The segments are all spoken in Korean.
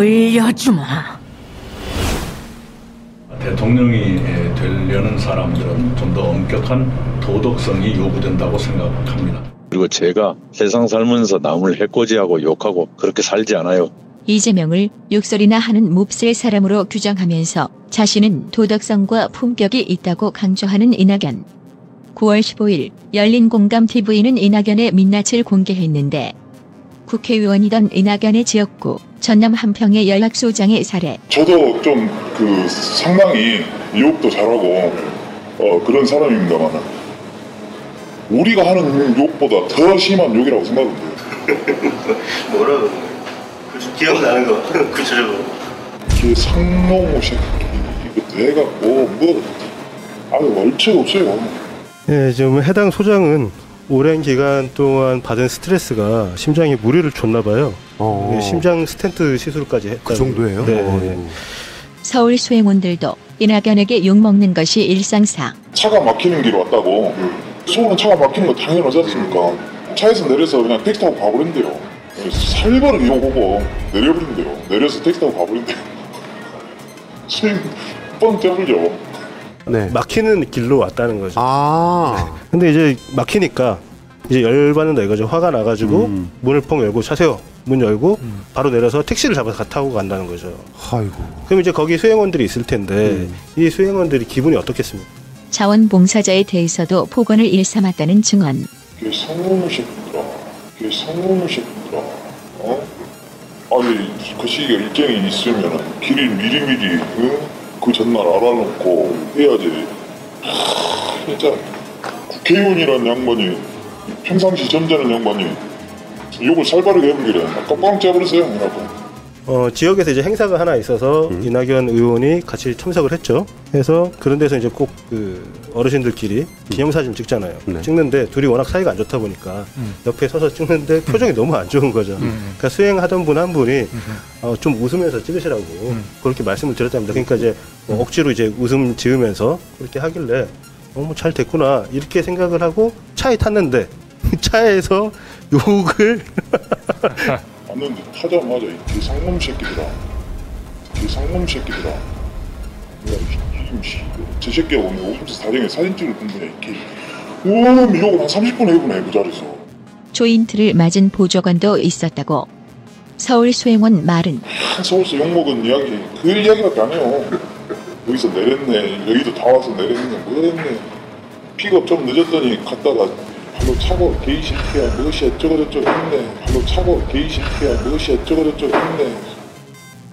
돌려주마. 대통령이 되려는 사람들은 좀 더 엄격한 도덕성이 요구된다고 생각합니다. 그리고 제가 세상 살면서 남을 해코지하고 욕하고 그렇게 살지 않아요. 이재명을 욕설이나 하는 몹쓸 사람으로 규정하면서 자신은 도덕성과 품격이 있다고 강조하는 이낙연. 9월 15일 열린 공감 TV는 이낙연의 민낯을 공개했는데 국회의원이던 이낙연의 지역구 전남 한평의 연락소장의 사례. 저도 좀 그 상당히 욕도 잘하고 어, 그런 사람입니다만 우리가 하는 욕보다 더 심한 욕이라고 생각합니다. 뭐라고? 그 기억나는 거 구체적으로. 그 상놈의 새끼 이거 돼갖고 뭐 아유 얼추 없어요. 예, 지금 해당 소장은 오랜 기간 동안 받은 스트레스가 심장에 무리를 줬나 봐요. 어. 예, 심장 스텐트 시술까지 했다. 그 정도예요? 네. 어. 서울 수행원들도 이낙연에게 욕 먹는 것이 일상사. 차가 막히는 길 왔다고 서울은 차가 막히는 거 당연하지 않습니까? 차에서 내려서 그냥 택시 타고 가버린대요. 살벌하게 욕오고 내려버린대요. 내려서 택시 타고 가버린대요. 수행 뻥 떼불죠. 네. 막히는 길로 왔다는 거죠. 아. 근데 이제 막히니까 이제 열받는다 이거죠. 화가 나가지고 음. 문을 펑 열고 차세요. 문 열고 바로 내려서 택시를 잡아서 타고 간다는 거죠. 아이고. 그럼 이제 거기 수행원들이 있을 텐데 이 수행원들이 기분이 어떻겠습니까? 자원봉사자에 대해서도 폭언을 일삼았다는 증언. 그 상놈의 새끼들아. 그 새끼들아. 어? 아니 그 시기가 일정이 있으면 길이 미리미리 어? 그 전날 알아놓고 해야지. 하, 진짜 국회의원이라는 양반이 평상시 점잖은 양반이 욕을 살바르게 해본 길에 깜빵 짜버렸어요. 뭐라고. 어, 지역에서 이제 행사가 하나 있어서 이낙연 의원이 같이 참석을 했죠. 그래서 그런 데서 이제 꼭 그 어르신들끼리 기념사진 찍잖아요. 네. 찍는데 둘이 워낙 사이가 안 좋다 보니까 옆에 서서 찍는데 표정이 너무 안 좋은 거죠. 그러니까 수행하던 분 한 분이 어, 좀 웃으면서 찍으시라고 그렇게 말씀을 드렸답니다. 그러니까 이제 뭐 억지로 이제 웃음 지으면서 그렇게 하길래 어머 잘 됐구나 이렇게 생각을 하고 차에 탔는데 차에서 욕을 왔는데 타자마자 이 개상놈 새끼들아. 개상놈 새끼들아. 야, 이 씨, 저 새끼하고 오늘 오줌에서 다정에 사진 찍을 분이야, 이렇게. 오, 욕을 한 30분 해보네, 그 자리에서. 조인트를 맞은 보조관도 있었다고. 서울 수행원 말은 한 서울서 욕먹은 이야기, 그 이야기밖에 안 해요. 여기서 내렸네, 여기도 다 와서 내렸네, 뭐 했네. 픽업 좀 늦었더니 갔다가 발로 차고 게이 새끼야, 무엇이 어쩌고저쩌고 했네. 발로 차고 게이 새끼야, 무엇이 어쩌고저쩌고 했네.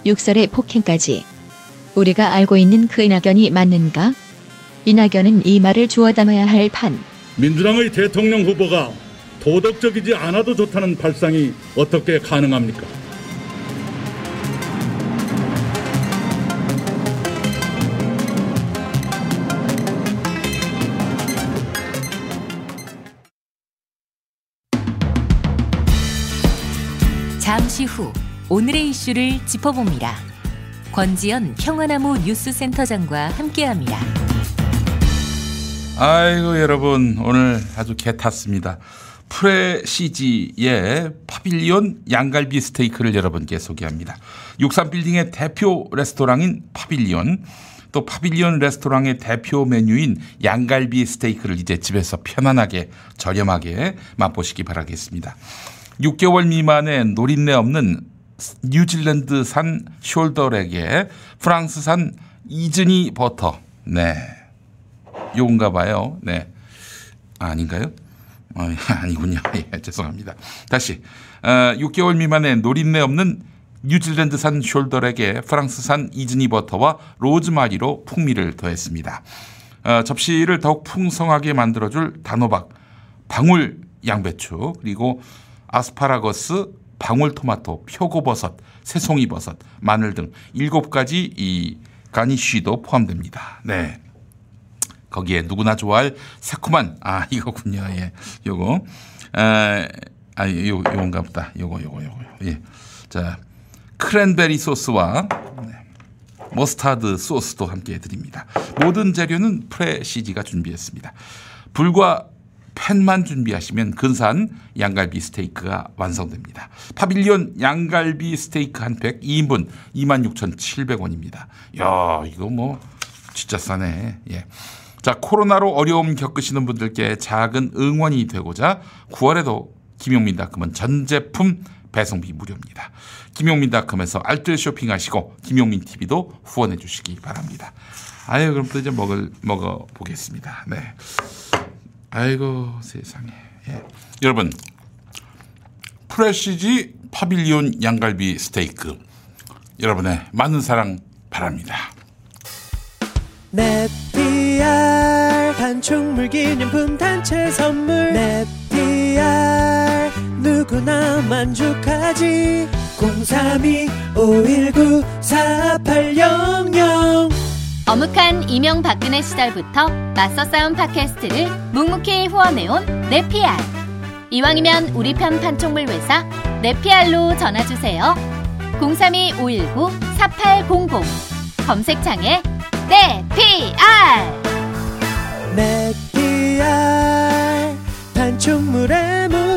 육설의 폭행까지. 우리가 알고 있는 그 이낙연이 맞는가? 이낙연은 이 말을 주워 담아야 할 판. 민주당의 대통령 후보가 도덕적이지 않아도 좋다는 발상이 어떻게 가능합니까? 후 오늘의 이슈를 짚어봅니다. 권지연 평화나무 뉴스센터장과 함께합니다. 아이고 여러분 오늘 아주 개 탔습니다. 프레시지의 파빌리온 양갈비 스테이크를 여러분께 소개합니다. 63빌딩의 대표 레스토랑인 파빌리온 또 파빌리온 레스토랑의 대표 메뉴인 양갈비 스테이크를 이제 집에서 편안하게 저렴하게 맛보시기 바라겠습니다. 6개월 미만의 노린내 없는 뉴질랜드산 숄더렉에 프랑스산 이즈니 버터. 네. 요건가 봐요. 네. 아, 아닌가요? 어, 아니군요. 예, 죄송합니다. 다시. 어, 6개월 미만의 노린내 없는 뉴질랜드산 숄더렉에 프랑스산 이즈니 버터와 로즈마리로 풍미를 더했습니다. 어, 접시를 더욱 풍성하게 만들어줄 단호박, 방울 양배추, 그리고 아스파라거스, 방울토마토, 표고버섯, 새송이버섯, 마늘 등 일곱 가지 이 가니쉬도 포함됩니다. 네. 거기에 누구나 좋아할 새콤한 아 이거군요. 예. 요거 아, 아 요, 요건가 보다. 요거 요거 요거. 예. 자, 크랜베리 소스와 네. 머스타드 소스도 함께 해드립니다. 모든 재료는 프레시지가 준비했습니다. 불과 팬만 준비하시면 근사한 양갈비 스테이크가 완성됩니다. 파빌리온 양갈비 스테이크 한 팩 2인분 26,700원입니다. 야, 이거 뭐 진짜 싸네. 예. 자, 코로나로 어려움 겪으시는 분들께 작은 응원이 되고자 9월에도 김용민닷컴은 전 제품 배송비 무료입니다. 김용민닷컴에서 알뜰 쇼핑하시고 김용민 TV도 후원해 주시기 바랍니다. 아유, 그럼 또 이제 먹을 먹어 보겠습니다. 네. 아이고 세상에. 예. 여러분 프레시지 파빌리온 양갈비 스테이크 여러분의 많은 사랑 바랍니다. 넷피알 단축물 기념품 단체 선물 넷피알 누구나 만족하지 032 519 4800 어묵한 이명박근혜 시절부터 맞서 싸운 팟캐스트를 묵묵히 후원해온 네피알. 이왕이면 우리 편 판촉물 회사 네피알로 전화주세요. 032-519-4800 검색창에 네피알! 넷피알 단축물의 모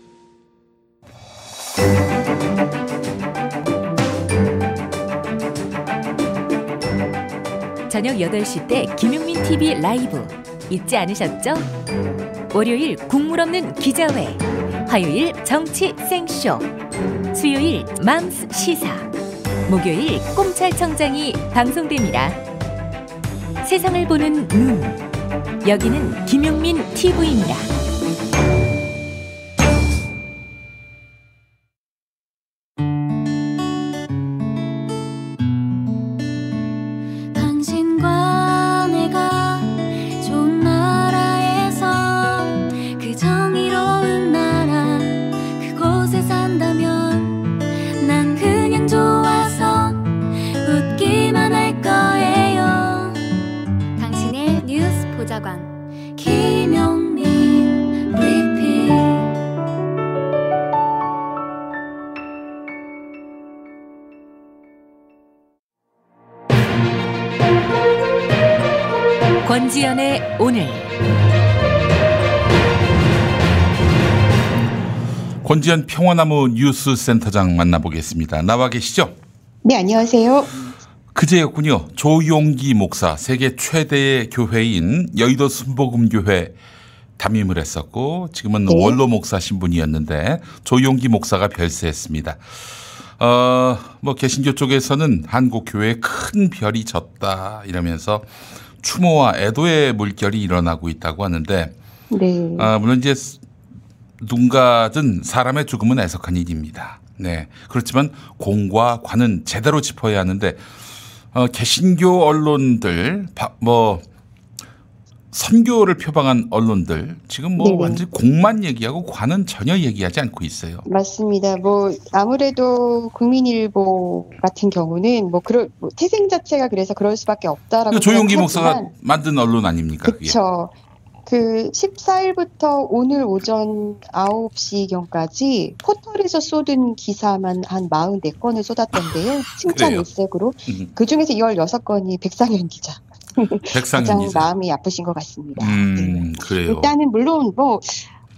저녁 8시 때 김용민 TV 라이브 잊지 않으셨죠? 월요일 국물 없는 기자회, 화요일 정치 생쇼, 수요일 맘스 시사, 목요일 꼼찰청장이 방송됩니다. 세상을 보는 눈, 여기는 김용민 TV입니다. 권지현 평화나무 뉴스센터장 만나보겠습니다. 나와 계시죠? 네, 안녕하세요. 그제였군요. 조용기 목사 세계 최대의 교회인 여의도 순복음교회 담임을 했었고 지금은 네. 원로 목사 신분이었는데 조용기 목사가 별세했습니다. 어, 뭐 개신교 쪽에서는 한국 교회에 큰 별이 졌다 이러면서 추모와 애도의 물결이 일어나고 있다고 하는데 네. 아, 물론 이제 누군가든 사람의 죽음은 애석한 일입니다. 네. 그렇지만 공과 관은 제대로 짚어야 하는데 어, 개신교 언론들 바- 뭐 선교를 표방한 언론들 지금 뭐 네네. 완전 공만 얘기하고 관은 전혀 얘기하지 않고 있어요. 맞습니다. 뭐 아무래도 국민일보 같은 경우는 뭐 그럴 뭐 태생 자체가 그래서 그럴 수밖에 없다라고 그러니까 조용기 목사가 만든 언론 아닙니까? 그렇죠. 그 14일부터 오늘 오전 9시경까지 포털에서 쏟은 기사만 한 44건을 쏟았던데요. 칭찬 그래요? 일색으로. 음, 그 중에서 16건이 백상현 기자. 백상현 가장 기자. 마음이 아프신 것 같습니다. 음, 그래요. 일단은 물론 뭐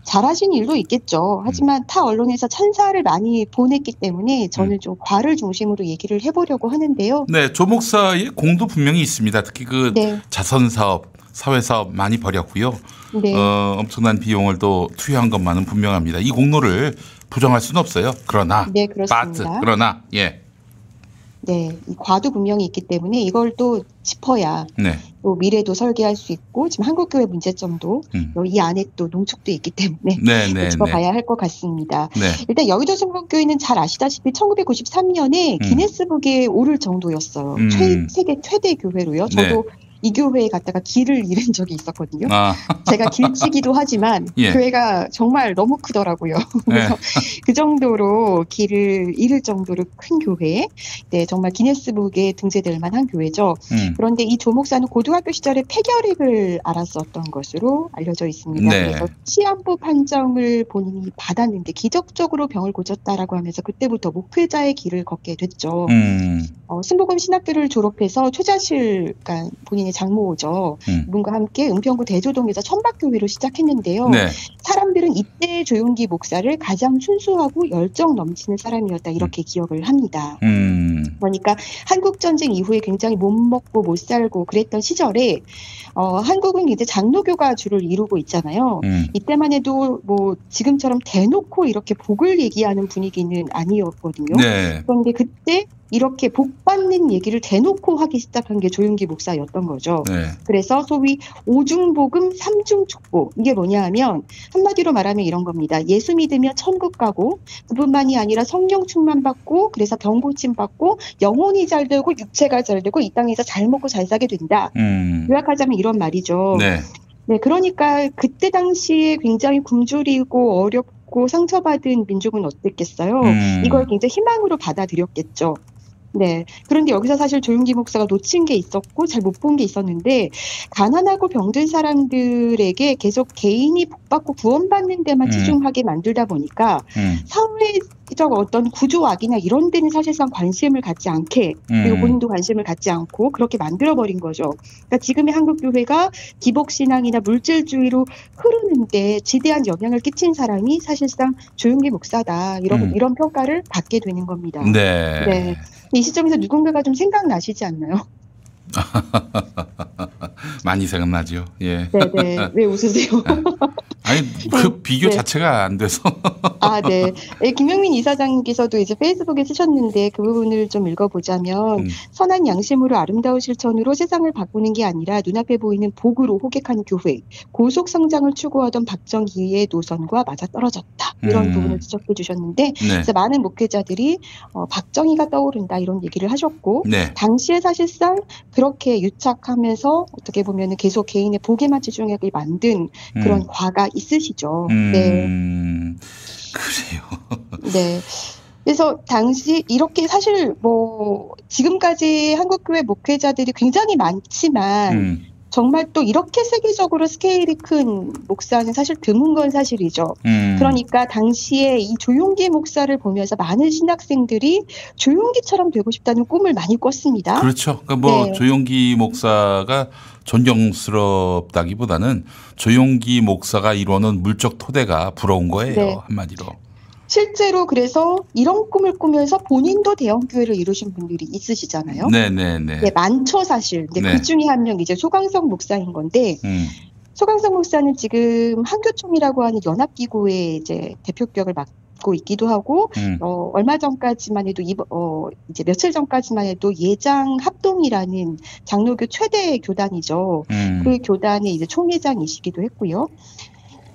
잘하신 일도 있겠죠. 음. 하지만 타 언론에서 찬사를 많이 보냈기 때문에 음. 저는 좀 과를 중심으로 얘기를 해보려고 하는데요. 네, 조 목사의 공도 분명히 있습니다. 특히 그 네. 자선 사업, 사회 사업 많이 벌였고요. 네. 어, 엄청난 비용을 또 투여한 것만은 분명합니다. 이 공로를 부정할 수는 없어요. 그러나 네, 그렇습니다. 바트, 그러나 예. 네, 이 과도 분명히 있기 때문에 이걸 또 짚어야 네. 또 미래도 설계할 수 있고 지금 한국 교회 문제점도 음. 이 안에 또 농축돼 있기 때문에 네, 네, 짚어봐야 할 것 같습니다. 네. 일단 여의도 성북교회는 잘 아시다시피 1993년에 음. 기네스북에 오를 정도였어요. 음. 최, 세계 최대 교회로요. 저도 이 교회에 갔다가 길을 잃은 적이 있었거든요. 아, 제가 길치기도 하지만 예. 교회가 정말 너무 크더라고요. 그래서 그 정도로 길을 잃을 정도로 큰 교회, 네 정말 기네스북에 등재될 만한 교회죠. 음. 그런데 이 조목사는 고등학교 시절에 폐결핵을 앓았었던 것으로 알려져 있습니다. 네. 그래서 치안부 판정을 본인이 받았는데 기적적으로 병을 고쳤다라고 하면서 그때부터 목회자의 길을 걷게 됐죠. 음. 어, 순복음 신학교를 졸업해서 최자실, 그러니까 본인의 장모죠. 음. 이분과 함께 은평구 대조동에서 천박교회로 시작했는데요. 네. 사람들은 이때 조용기 목사를 가장 순수하고 열정 넘치는 사람이었다 이렇게 기억을 합니다. 음. 그러니까 한국 전쟁 이후에 굉장히 못 먹고 못 살고 그랬던 시절에 어, 한국은 이제 장로교가 주를 이루고 있잖아요. 음. 이때만 해도 뭐 지금처럼 대놓고 이렇게 복을 얘기하는 분위기는 아니었거든요. 네. 그런데 그때 이렇게 복 받는 얘기를 대놓고 하기 시작한 게 조용기 목사였던 거죠. 네. 그래서 소위 오중복음 삼중축복 이게 뭐냐 하면 한마디로 말하면 이런 겁니다. 예수 믿으면 천국 가고 그뿐만이 아니라 성령 충만 받고 그래서 병 고침 받고 영혼이 잘 되고 육체가 잘 되고 이 땅에서 잘 먹고 잘 사게 된다. 음. 요약하자면 이런 말이죠. 네. 네, 그러니까 그때 당시에 굉장히 굶주리고 어렵고 상처받은 민족은 어땠겠어요? 음. 이걸 굉장히 희망으로 받아들였겠죠. 네. 그런데 여기서 사실 조용기 목사가 놓친 게 있었고 잘 못 본 게 있었는데 가난하고 병든 사람들에게 계속 개인이 복받고 구원받는 데만 음. 치중하게 만들다 보니까 음. 사회적 어떤 구조악이나 이런 데는 사실상 관심을 갖지 않게 그리고 음. 본인도 관심을 갖지 않고 그렇게 만들어 버린 거죠. 그러니까 지금의 한국 교회가 기복 신앙이나 물질주의로 흐르는데 지대한 영향을 끼친 사람이 사실상 조용기 목사다 이런 음. 이런 평가를 받게 되는 겁니다. 네. 네. 이 시점에서 누군가가 좀 생각나시지 않나요? 많이 생각나죠. 예. 네네. 왜 웃으세요? 아니 그 비교 네. 자체가 안 돼서. 아, 네. 예, 김영민 이사장께서도 이제 페이스북에 쓰셨는데 그 부분을 좀 읽어보자면 음. 선한 양심으로 아름다운 실천으로 세상을 바꾸는 게 아니라 눈앞에 보이는 복으로 호객한 교회, 고속 성장을 추구하던 박정희의 노선과 맞아 떨어졌다. 이런 음. 부분을 지적해 주셨는데 네. 그래서 많은 목회자들이 어, 박정희가 떠오른다 이런 얘기를 하셨고 네. 당시에 사실상 그 렇게 유착하면서 어떻게 보면 계속 개인의 복에만 치중하게 만든 그런 음. 과가 있으시죠. 네. 음. 그래요. 네. 그래서 당시 이렇게 사실 뭐 지금까지 한국 교회 목회자들이 굉장히 많지만 음. 정말 또 이렇게 세계적으로 스케일이 큰 목사는 사실 드문 건 사실이죠. 음. 그러니까 당시에 이 조용기 목사를 보면서 많은 신학생들이 조용기처럼 되고 싶다는 꿈을 많이 꿨습니다. 그렇죠. 그러니까 뭐 네. 조용기 목사가 존경스럽다기보다는 조용기 목사가 이루는 물적 토대가 부러운 거예요. 네. 한마디로. 실제로 그래서 이런 꿈을 꾸면서 본인도 대형 교회를 이루신 분들이 있으시잖아요. 네네네. 네, 많죠 사실. 근데 네. 그 중에 한 명 이제 소강성 목사인 건데 음. 소강성 목사는 지금 한교총이라고 하는 연합기구의 이제 대표격을 맡고 있기도 하고 음. 어, 얼마 전까지만 해도 이 어, 이제 며칠 전까지만 해도 예장 합동이라는 장로교 최대 교단이죠. 음. 그 교단의 이제 총회장이시기도 했고요.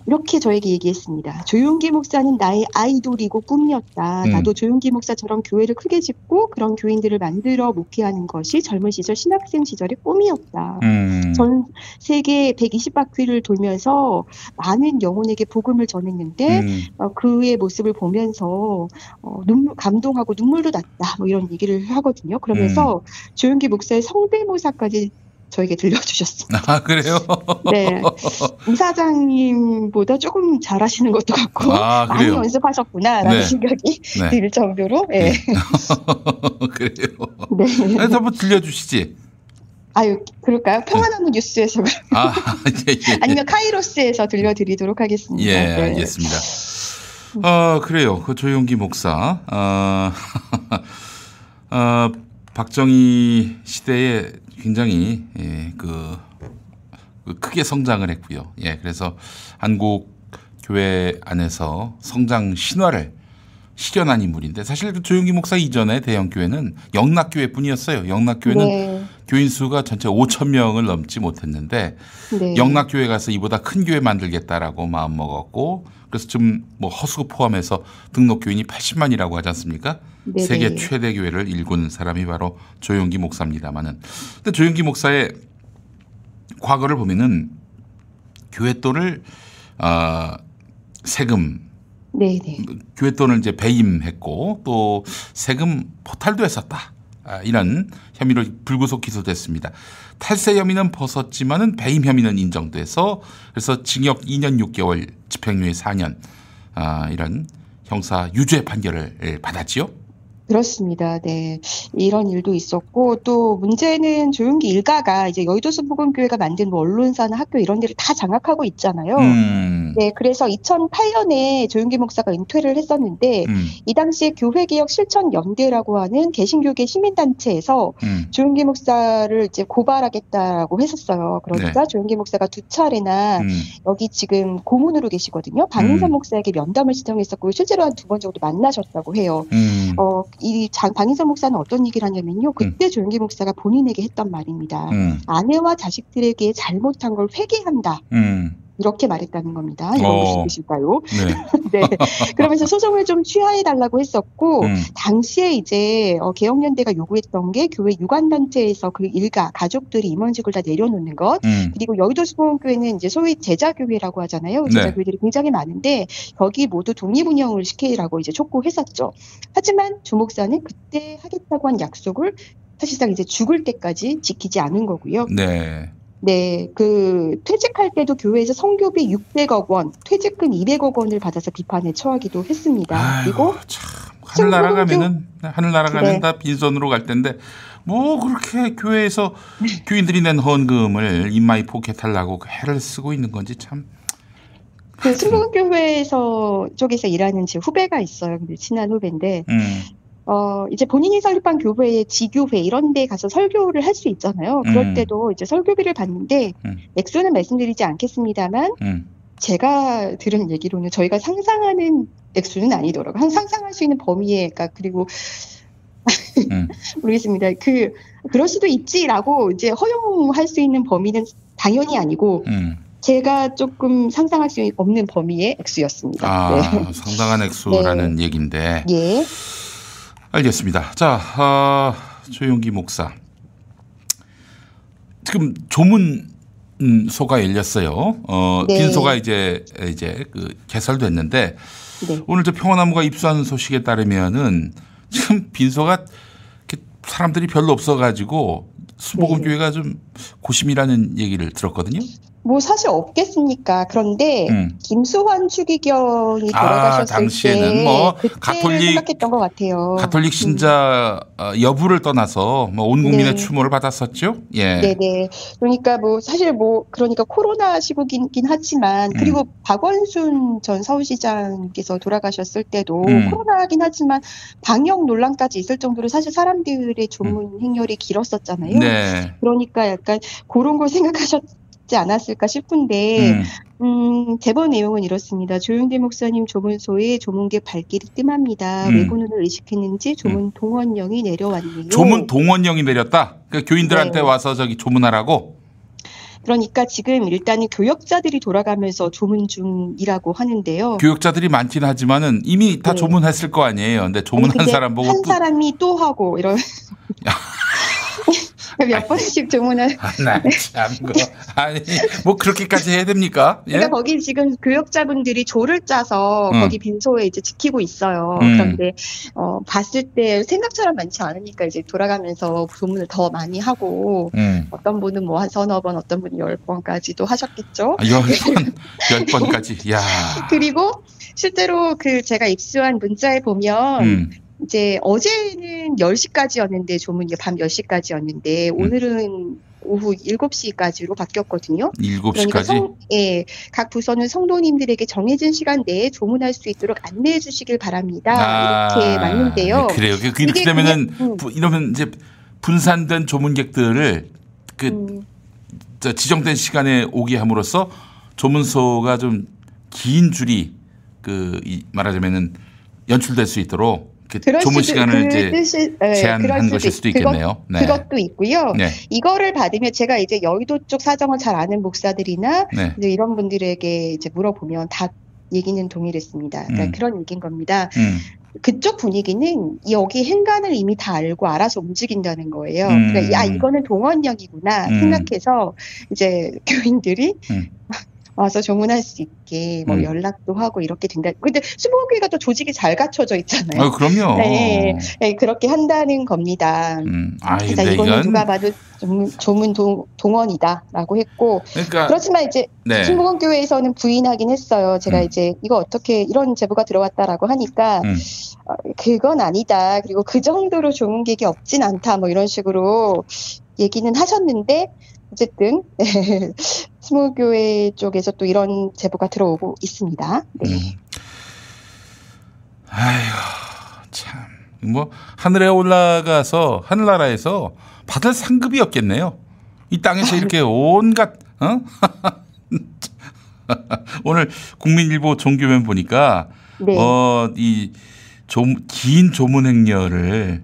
이렇게 저에게 얘기했습니다. 조용기 목사는 나의 아이돌이고 꿈이었다. 음. 나도 조용기 목사처럼 교회를 크게 짓고 그런 교인들을 만들어 목회하는 것이 젊은 시절 신학생 시절의 꿈이었다. 음. 전 세계 120바퀴를 돌면서 많은 영혼에게 복음을 전했는데 음. 어, 그의 모습을 보면서 어, 눈물 감동하고 눈물도 났다. 뭐 이런 얘기를 하거든요. 그러면서 음. 조용기 목사의 성대모사까지 저에게 들려주셨습니다. 아 그래요? 네. 이사장님보다 조금 잘하시는 것도 같고 아, 많이 그래요? 연습하셨구나라는 네. 생각이 네. 들 정도로 예. 그래요. 네. 그래서 한번 들려주시지. 아유 그럴까요? 평안한 뉴스에서. 아 예, 예. 아니면 카이로스에서 들려드리도록 하겠습니다. 예, 네. 알겠습니다. 어, 그래요. 그 조용기 목사. 어, 어, 박정희 시대에 굉장히, 예, 그, 그 크게 성장을 했고요. 예, 그래서 한국 교회 안에서 성장 신화를 실현한 인물인데 사실 그 조용기 목사 이전에 대형 교회는 영락교회뿐이었어요. 영락교회는 네. 교인 수가 전체 5천 명을 넘지 못했는데 네. 영락교회 가서 이보다 큰 교회 만들겠다라고 마음 먹었고 그래서 지금 뭐 허수 포함해서 등록 교인이 80만이라고 하지 않습니까? 네네. 세계 최대 교회를 일군 사람이 바로 조용기 목사입니다만은 근데 조용기 목사의 과거를 보면은 교회 돈을 어, 세금 네네. 교회 돈을 이제 배임했고 또 세금 포탈도 했었다. 아, 이런 혐의로 불구속 기소됐습니다. 탈세 혐의는 벗었지만은 배임 혐의는 인정돼서 그래서 징역 2년 6개월 집행유예 4년 아, 이런 형사 유죄 판결을 예, 받았지요. 그렇습니다. 네. 이런 일도 있었고, 또 문제는 조용기 일가가 이제 여의도 순복음교회가 만든 뭐 언론사나 학교 이런 데를 다 장악하고 있잖아요. 음. 네. 그래서 2008년에 조용기 목사가 은퇴를 했었는데, 음. 이 당시에 교회개혁 실천연대라고 하는 개신교계 시민단체에서 음. 조용기 목사를 이제 고발하겠다라고 했었어요. 그러니까 네. 조용기 목사가 두 차례나 음. 여기 지금 고문으로 계시거든요. 박인선 음. 목사에게 면담을 신청했었고 실제로 한 두 번 정도 만나셨다고 해요. 음. 어, 이 장, 박인선 목사는 어떤 얘기를 하냐면요. 그때 조용기 목사가 본인에게 했던 말입니다. 음. 아내와 자식들에게 잘못한 걸 회개한다. 음. 이렇게 말했다는 겁니다. 이건 어. 무슨 뜻일까요? 네. 네. 그러면서 소송을 좀 취하해 달라고 했었고 음. 당시에 이제 어, 개혁연대가 요구했던 게 교회 유관단체에서 그 일가 가족들이 임원직을 다 내려놓는 것 음. 그리고 여의도 수봉교회는 이제 소위 제자교회라고 하잖아요. 네. 제자교회들이 굉장히 많은데 거기 모두 독립운영을 시키라고 이제 촉구했었죠. 하지만 주 목사는 그때 하겠다고 한 약속을 사실상 이제 죽을 때까지 지키지 않은 거고요. 네. 네, 그 퇴직할 때도 교회에서 선교비 600억 원, 퇴직금 200억 원을 받아서 비판에 처하기도 했습니다. 그리고 하늘나라 가면은 하늘나라 가면 네. 다 빈손으로 갈 텐데 뭐 그렇게 교회에서 교인들이 낸 헌금을 in my pocket하려고 애를 쓰고 있는 건지 참 그 순복음교회에서 쪽에서 일하는 제 후배가 있어요. 근데 친한 후배인데 음. 어, 이제 본인이 설립한 교회의 지교회 이런 데 가서 설교를 할 수 있잖아요. 그럴 음. 때도 이제 설교비를 받는데 음. 액수는 말씀드리지 않겠습니다만 음. 제가 들은 얘기로는 저희가 상상하는 액수는 아니더라고요. 한 상상할 수 있는 범위에, 그러니까 그리고 음. 모르겠습니다. 그 그럴 수도 있지라고 이제 허용할 수 있는 범위는 당연히 아니고 음. 제가 조금 상상할 수 없는 범위의 액수였습니다. 아, 네. 상당한 액수라는 얘기인데. 예. 알겠습니다. 자, 아, 조용기 목사. 지금 조문 음, 소가 열렸어요. 어, 네. 빈소가 이제 이제 그 개설됐는데 네. 오늘 저 평화나무가 입수한 소식에 따르면은 지금 빈소가 사람들이 별로 없어가지고 수복음 교회가 좀 고심이라는 얘기를 들었거든요. 뭐 사실 없겠습니까? 그런데 음. 김수환 추기경이 아, 돌아가셨을 당시에는 때뭐 가톨릭- 생각했던 것 같아요. 가톨릭 신자 어, 여부를 떠나서 뭐 온 국민의 네. 추모를 받았었죠. 예. 네네. 그러니까 뭐 사실 뭐 그러니까 코로나 시국이긴 하지만 음. 그리고 박원순 전 서울시장께서 돌아가셨을 때도 음. 코로나긴 하지만 방역 논란까지 있을 정도로 사실 사람들의 조문 행렬이 길었었잖아요. 음. 네. 그러니까 약간 그런 걸 생각하셨 지 않았을까 싶은데 음. 음, 제보 내용은 이렇습니다. 조용대 목사님 조문소에 조문계 발길이 뜸합니다. 음. 외부 눈을 의식했는지 조문 동원령이 내려왔네요. 조문 동원령이 내렸다. 그 교인들한테 네. 와서 저기 조문하라고. 그러니까 지금 일단은 교역자들이 돌아가면서 조문 중이라고 하는데요. 교육자들이 많긴 하지만은 이미 다 네. 조문했을 거 아니에요. 근데 조문한 근데 사람 보고 한또 사람이 또 하고 이런 몇 번씩 조문을 나 참, 그 아니, 뭐, 그렇게까지 해야 됩니까? 예? 그러니까 거기 지금 교역자분들이 조를 짜서 음. 거기 빈소에 이제 지키고 있어요. 음. 그런데 어, 봤을 때 생각처럼 많지 않으니까 이제 돌아가면서 조문을 더 많이 하고 음. 어떤 분은 뭐 한 서너 번, 어떤 분이 열 번까지도 하셨겠죠. 아, 열 번, 열 번까지. 야 그리고 실제로 그 제가 입수한 문자에 보면 음. 이제 어제는 10시까지였는데 조문이 밤 10시까지였는데 음. 오늘은 오후 7시까지로 바뀌었거든요. 일곱 그러니까 시까지? 성, 예, 각 부서는 성도님들에게 정해진 시간 내에 조문할 수 있도록 안내해 주시길 바랍니다. 이렇게 맞는데요. 네, 그래요. 그, 이렇게 이게 되면은, 그냥, 음. 부- 이러면 이제 분산된 조문객들을 그, 음. 저 지정된 시간에 오게 함으로써 조문소가 좀 긴 줄이 그, 이 말하자면은 연출될 수 있도록 그럴 조문 시간을 그 이제 뜻이- 네, 제한한 그럴 것일 수도 수도 있- 그것- 있겠네요. 네. 그것도 있고요. 네. 이거를 받으면 제가 이제 여의도 쪽 사정을 잘 아는 목사들이나 네. 이런 분들에게 이제 물어보면 다 얘기는 동일했습니다. 그러니까 음. 그런 얘기인 겁니다. 음. 그쪽 분위기는 여기 행간을 이미 다 알고 알아서 움직인다는 거예요. 음. 그러니까 야 이거는 동원역이구나 음. 생각해서 이제 교인들이 음. 와서 조문할 수 있게 뭐 음. 연락도 하고 이렇게 된다. 근데 수목교회가 또 조직이 잘 갖춰져 있잖아요. 아, 그럼요. 네, 네, 그렇게 한다는 겁니다. 음. 아, 그래서 근데 이거는 이건 누가 봐도 조문, 동, 동원이다라고 했고 그러니까 그렇지만 이제 네. 신봉교회에서는 부인하긴 했어요. 제가 음. 이제 이거 어떻게 이런 제보가 들어왔다라고 하니까 음. 어, 그건 아니다. 그리고 그 정도로 조문객이 없진 않다. 뭐 이런 식으로 얘기는 하셨는데 어쨌든 스모교회 쪽에서 또 이런 제보가 들어오고 있습니다. 네. 음. 아이고 참. 뭐 하늘에 올라가서 하늘나라에서 받을 상급이 없겠네요. 이 땅에서 이렇게 온갖 어? 오늘 국민일보 종교면 보니까 네. 어이 긴 조문 행렬을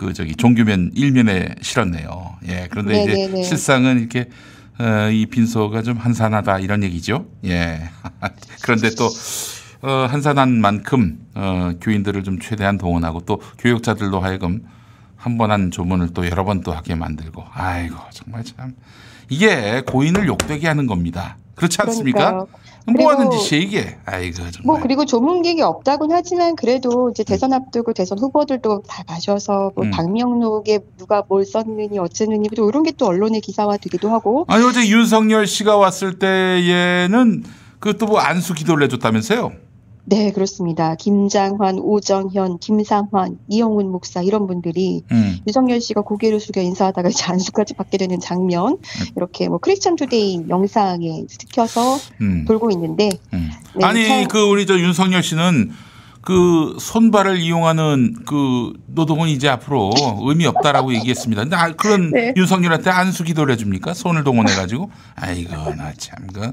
그 저기 종교면 일면에 실었네요. 예. 그런데 이제 네네네. 실상은 이렇게 어, 이 빈소가 좀 한산하다 이런 얘기죠. 예. 그런데 또 어, 한산한 만큼 어, 교인들을 좀 최대한 동원하고 또 교육자들로 하여금 한 번 한 조문을 또 여러 번 또 하게 만들고 아이고 정말 참 이게 고인을 욕되게 하는 겁니다. 그렇지 않습니까? 그러니까요. 뭐 하는 짓이에요 이게? 아이고 정말. 뭐 그리고 조문객이 없다고는 하지만 그래도 이제 대선 앞두고 대선 후보들도 다 가셔서 뭐 음. 방명록에 누가 뭘 썼느니 어쩌느니 또 이런 게 또 언론에 기사화 되기도 하고 아니 어제 윤석열 씨가 왔을 때에는 그것도 뭐 안수 기도를 해줬다면서요? 네 그렇습니다. 김장환, 오정현, 김상환, 이영훈 목사 이런 분들이 음. 윤석열 씨가 고개를 숙여 인사하다가 이제 안수까지 받게 되는 장면 이렇게 뭐 크리스천 투데이 영상에 찍혀서 음. 돌고 있는데 네, 아니 참- 그 우리 저 윤석열 씨는 그 손발을 이용하는 그 노동은 이제 앞으로 의미 없다라고 얘기했습니다. 근데 아, 그런 네. 윤석열한테 안수 기도를 해줍니까? 손을 동원해 가지고 아이고 나 참 그.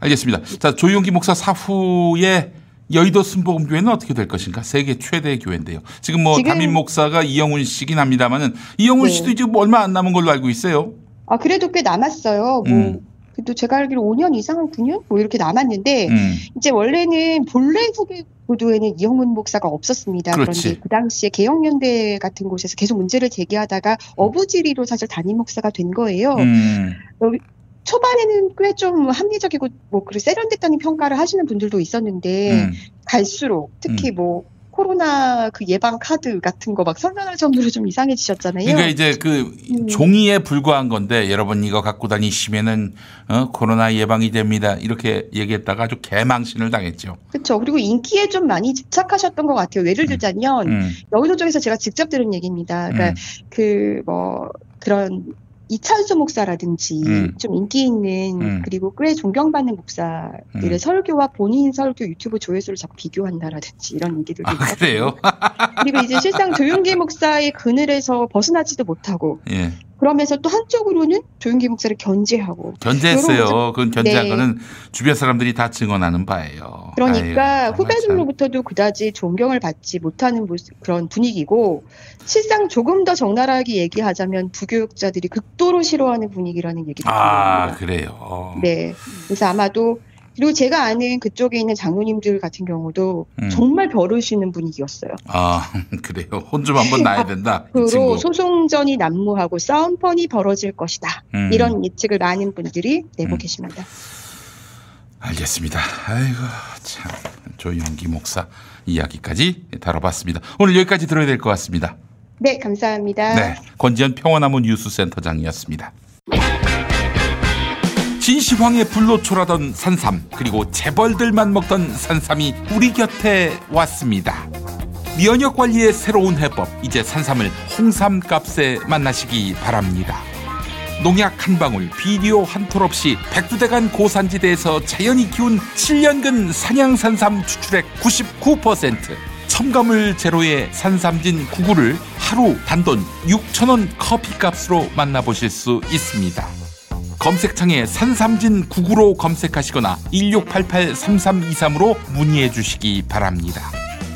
알겠습니다. 자 조용기 목사 사후에 여의도 순복음교회는 어떻게 될 것인가? 세계 최대 교회인데요. 지금 뭐 지금- 담임 목사가 이영훈 씨긴 합니다만은 이영훈 네. 씨도 이제 뭐 얼마 안 남은 걸로 알고 있어요. 아 그래도 꽤 남았어요. 뭐 음. 그래도 제가 알기로 5년 이상 9년 뭐 이렇게 남았는데 음. 이제 원래는 본래 후배 보도에는 이영훈 목사가 없었습니다. 그렇지. 그런데 그 당시에 개혁연대 같은 곳에서 계속 문제를 제기하다가 어부지리로 사실 담임 목사가 된 거예요. 음. 초반에는 꽤 좀 합리적이고 뭐 그리고 세련됐다는 평가를 하시는 분들도 있었는데 음. 갈수록 특히 뭐 코로나 그 예방 카드 같은 거 막 설명할 정도로 좀 이상해지셨잖아요. 그러니까 이제 그 음. 종이에 불과한 건데 여러분 이거 갖고 다니시면은 어, 코로나 예방이 됩니다. 이렇게 얘기했다가 아주 개망신을 당했죠. 그렇죠. 그리고 인기에 좀 많이 집착하셨던 것 같아요. 예를 들자면 음. 여의도 쪽에서 제가 직접 들은 얘기입니다. 그러니까 음. 그뭐 그런 이찬수 목사라든지 음. 좀 인기 있는 음. 그리고 꽤 존경받는 목사들의 음. 설교와 본인 설교 유튜브 조회수를 자꾸 비교한다라든지 이런 얘기들도 아, 그래요? 그리고 이제 실상 조용기 목사의 그늘에서 벗어나지도 못하고 예. 그러면서 또 한쪽으로는 조용기 목사를 견제하고 견제했어요. 그건 견제한 네. 거는 주변 사람들이 다 증언하는 바예요. 그러니까 참. 후배들로부터도 그다지 존경을 받지 못하는 그런 분위기고 실상 조금 더 적나라하게 얘기하자면 부교육자들이 극도로 싫어하는 분위기라는 얘기도 아 그래요. 네. 그래서 아마도 그리고 제가 아는 그쪽에 있는 장로님들 같은 경우도 음. 정말 벼르시는 분위기였어요. 아 그래요. 혼 좀 한번 나야 된다. 앞으로 친구. 소송전이 난무하고 싸움펀이 벌어질 것이다. 음. 이런 예측을 많은 분들이 내고 음. 계십니다. 알겠습니다. 아이고 참 조영기 목사 이야기까지 다뤄봤습니다. 오늘 여기까지 들어야 될 것 같습니다. 네, 감사합니다. 네, 권지현 평화나무 뉴스센터장이었습니다. 진시황의 불로초라던 산삼 그리고 재벌들만 먹던 산삼이 우리 곁에 왔습니다. 면역 관리의 새로운 해법 이제 산삼을 홍삼 값에 만나시기 바랍니다. 농약 한 방울, 비료 한 톨 없이 백두대간 고산지대에서 자연이 키운 7년근 산양산삼 추출액 99%. 첨가물 제로의 산삼진 99를 하루 단돈 6천원 커피값으로 만나보실 수 있습니다. 검색창에 산삼진 99로 검색하시거나 1688-3323으로 문의해 주시기 바랍니다.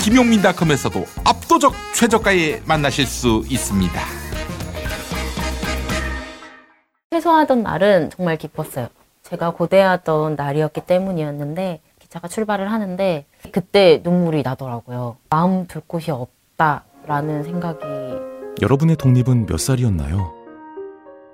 김용민닷컴에서도 압도적 최저가에 만나실 수 있습니다. 퇴소하던 날은 정말 기뻤어요. 제가 고대하던 날이었기 때문이었는데 기차가 출발을 하는데 그때 눈물이 나더라고요. 마음 둘 곳이 없다라는 생각이 여러분의 독립은 몇 살이었나요?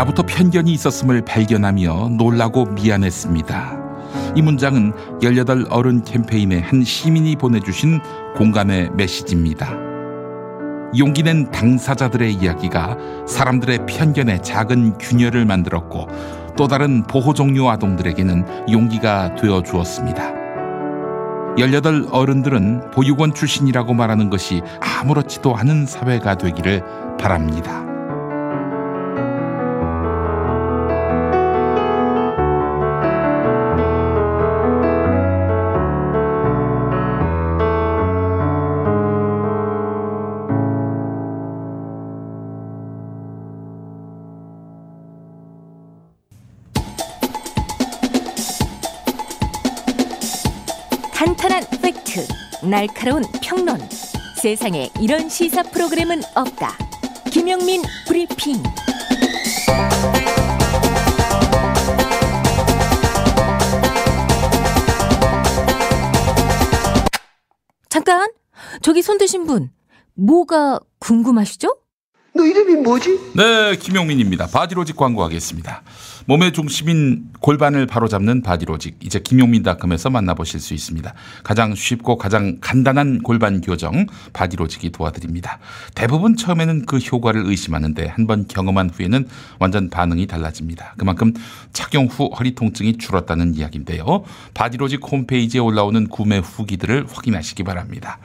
나부터 편견이 있었음을 발견하며 놀라고 미안했습니다. 이 문장은 18 어른 캠페인의 한 시민이 보내주신 공감의 메시지입니다. 용기 낸 당사자들의 이야기가 사람들의 편견에 작은 균열을 만들었고 또 다른 보호 종류 아동들에게는 용기가 되어 주었습니다. 18 어른들은 보육원 출신이라고 말하는 것이 아무렇지도 않은 사회가 되기를 바랍니다. 날카로운 평론. 세상에 이런 시사 프로그램은 없다. 김영민 브리핑. 잠깐, 저기 손 드신 분, 뭐가 궁금하시죠? 너 이름이 뭐지? 네, 김용민입니다. 바디로직 광고하겠습니다. 몸의 중심인 골반을 바로잡는 바디로직. 이제 김용민닷컴에서 만나보실 수 있습니다. 가장 쉽고 가장 간단한 골반 교정 바디로직이 도와드립니다. 대부분 처음에는 그 효과를 의심하는데 한번 경험한 후에는 완전 반응이 달라집니다. 그만큼 착용 후 허리 통증이 줄었다는 이야기인데요. 바디로직 홈페이지에 올라오는 구매 후기들을 확인하시기 바랍니다.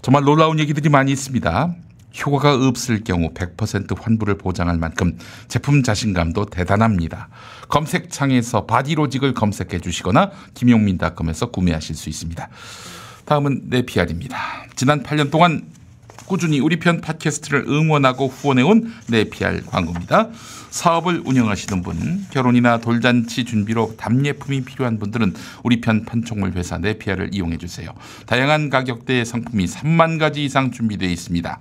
정말 놀라운 얘기들이 많이 있습니다. 효과가 없을 경우 100% 환불을 보장할 만큼 제품 자신감도 대단합니다. 검색창에서 바디로직을 검색해 주시거나 김용민닷컴에서 구매하실 수 있습니다. 다음은 네피알입니다. 지난 8년 동안 꾸준히 우리 편 팟캐스트를 응원하고 후원해온 네피알 광고입니다. 사업을 운영하시는 분, 결혼이나 돌잔치 준비로 답례품이 필요한 분들은 우리 편 판촉물 회사 네피알을 이용해 주세요. 다양한 가격대의 상품이 3만 가지 이상 준비되어 있습니다.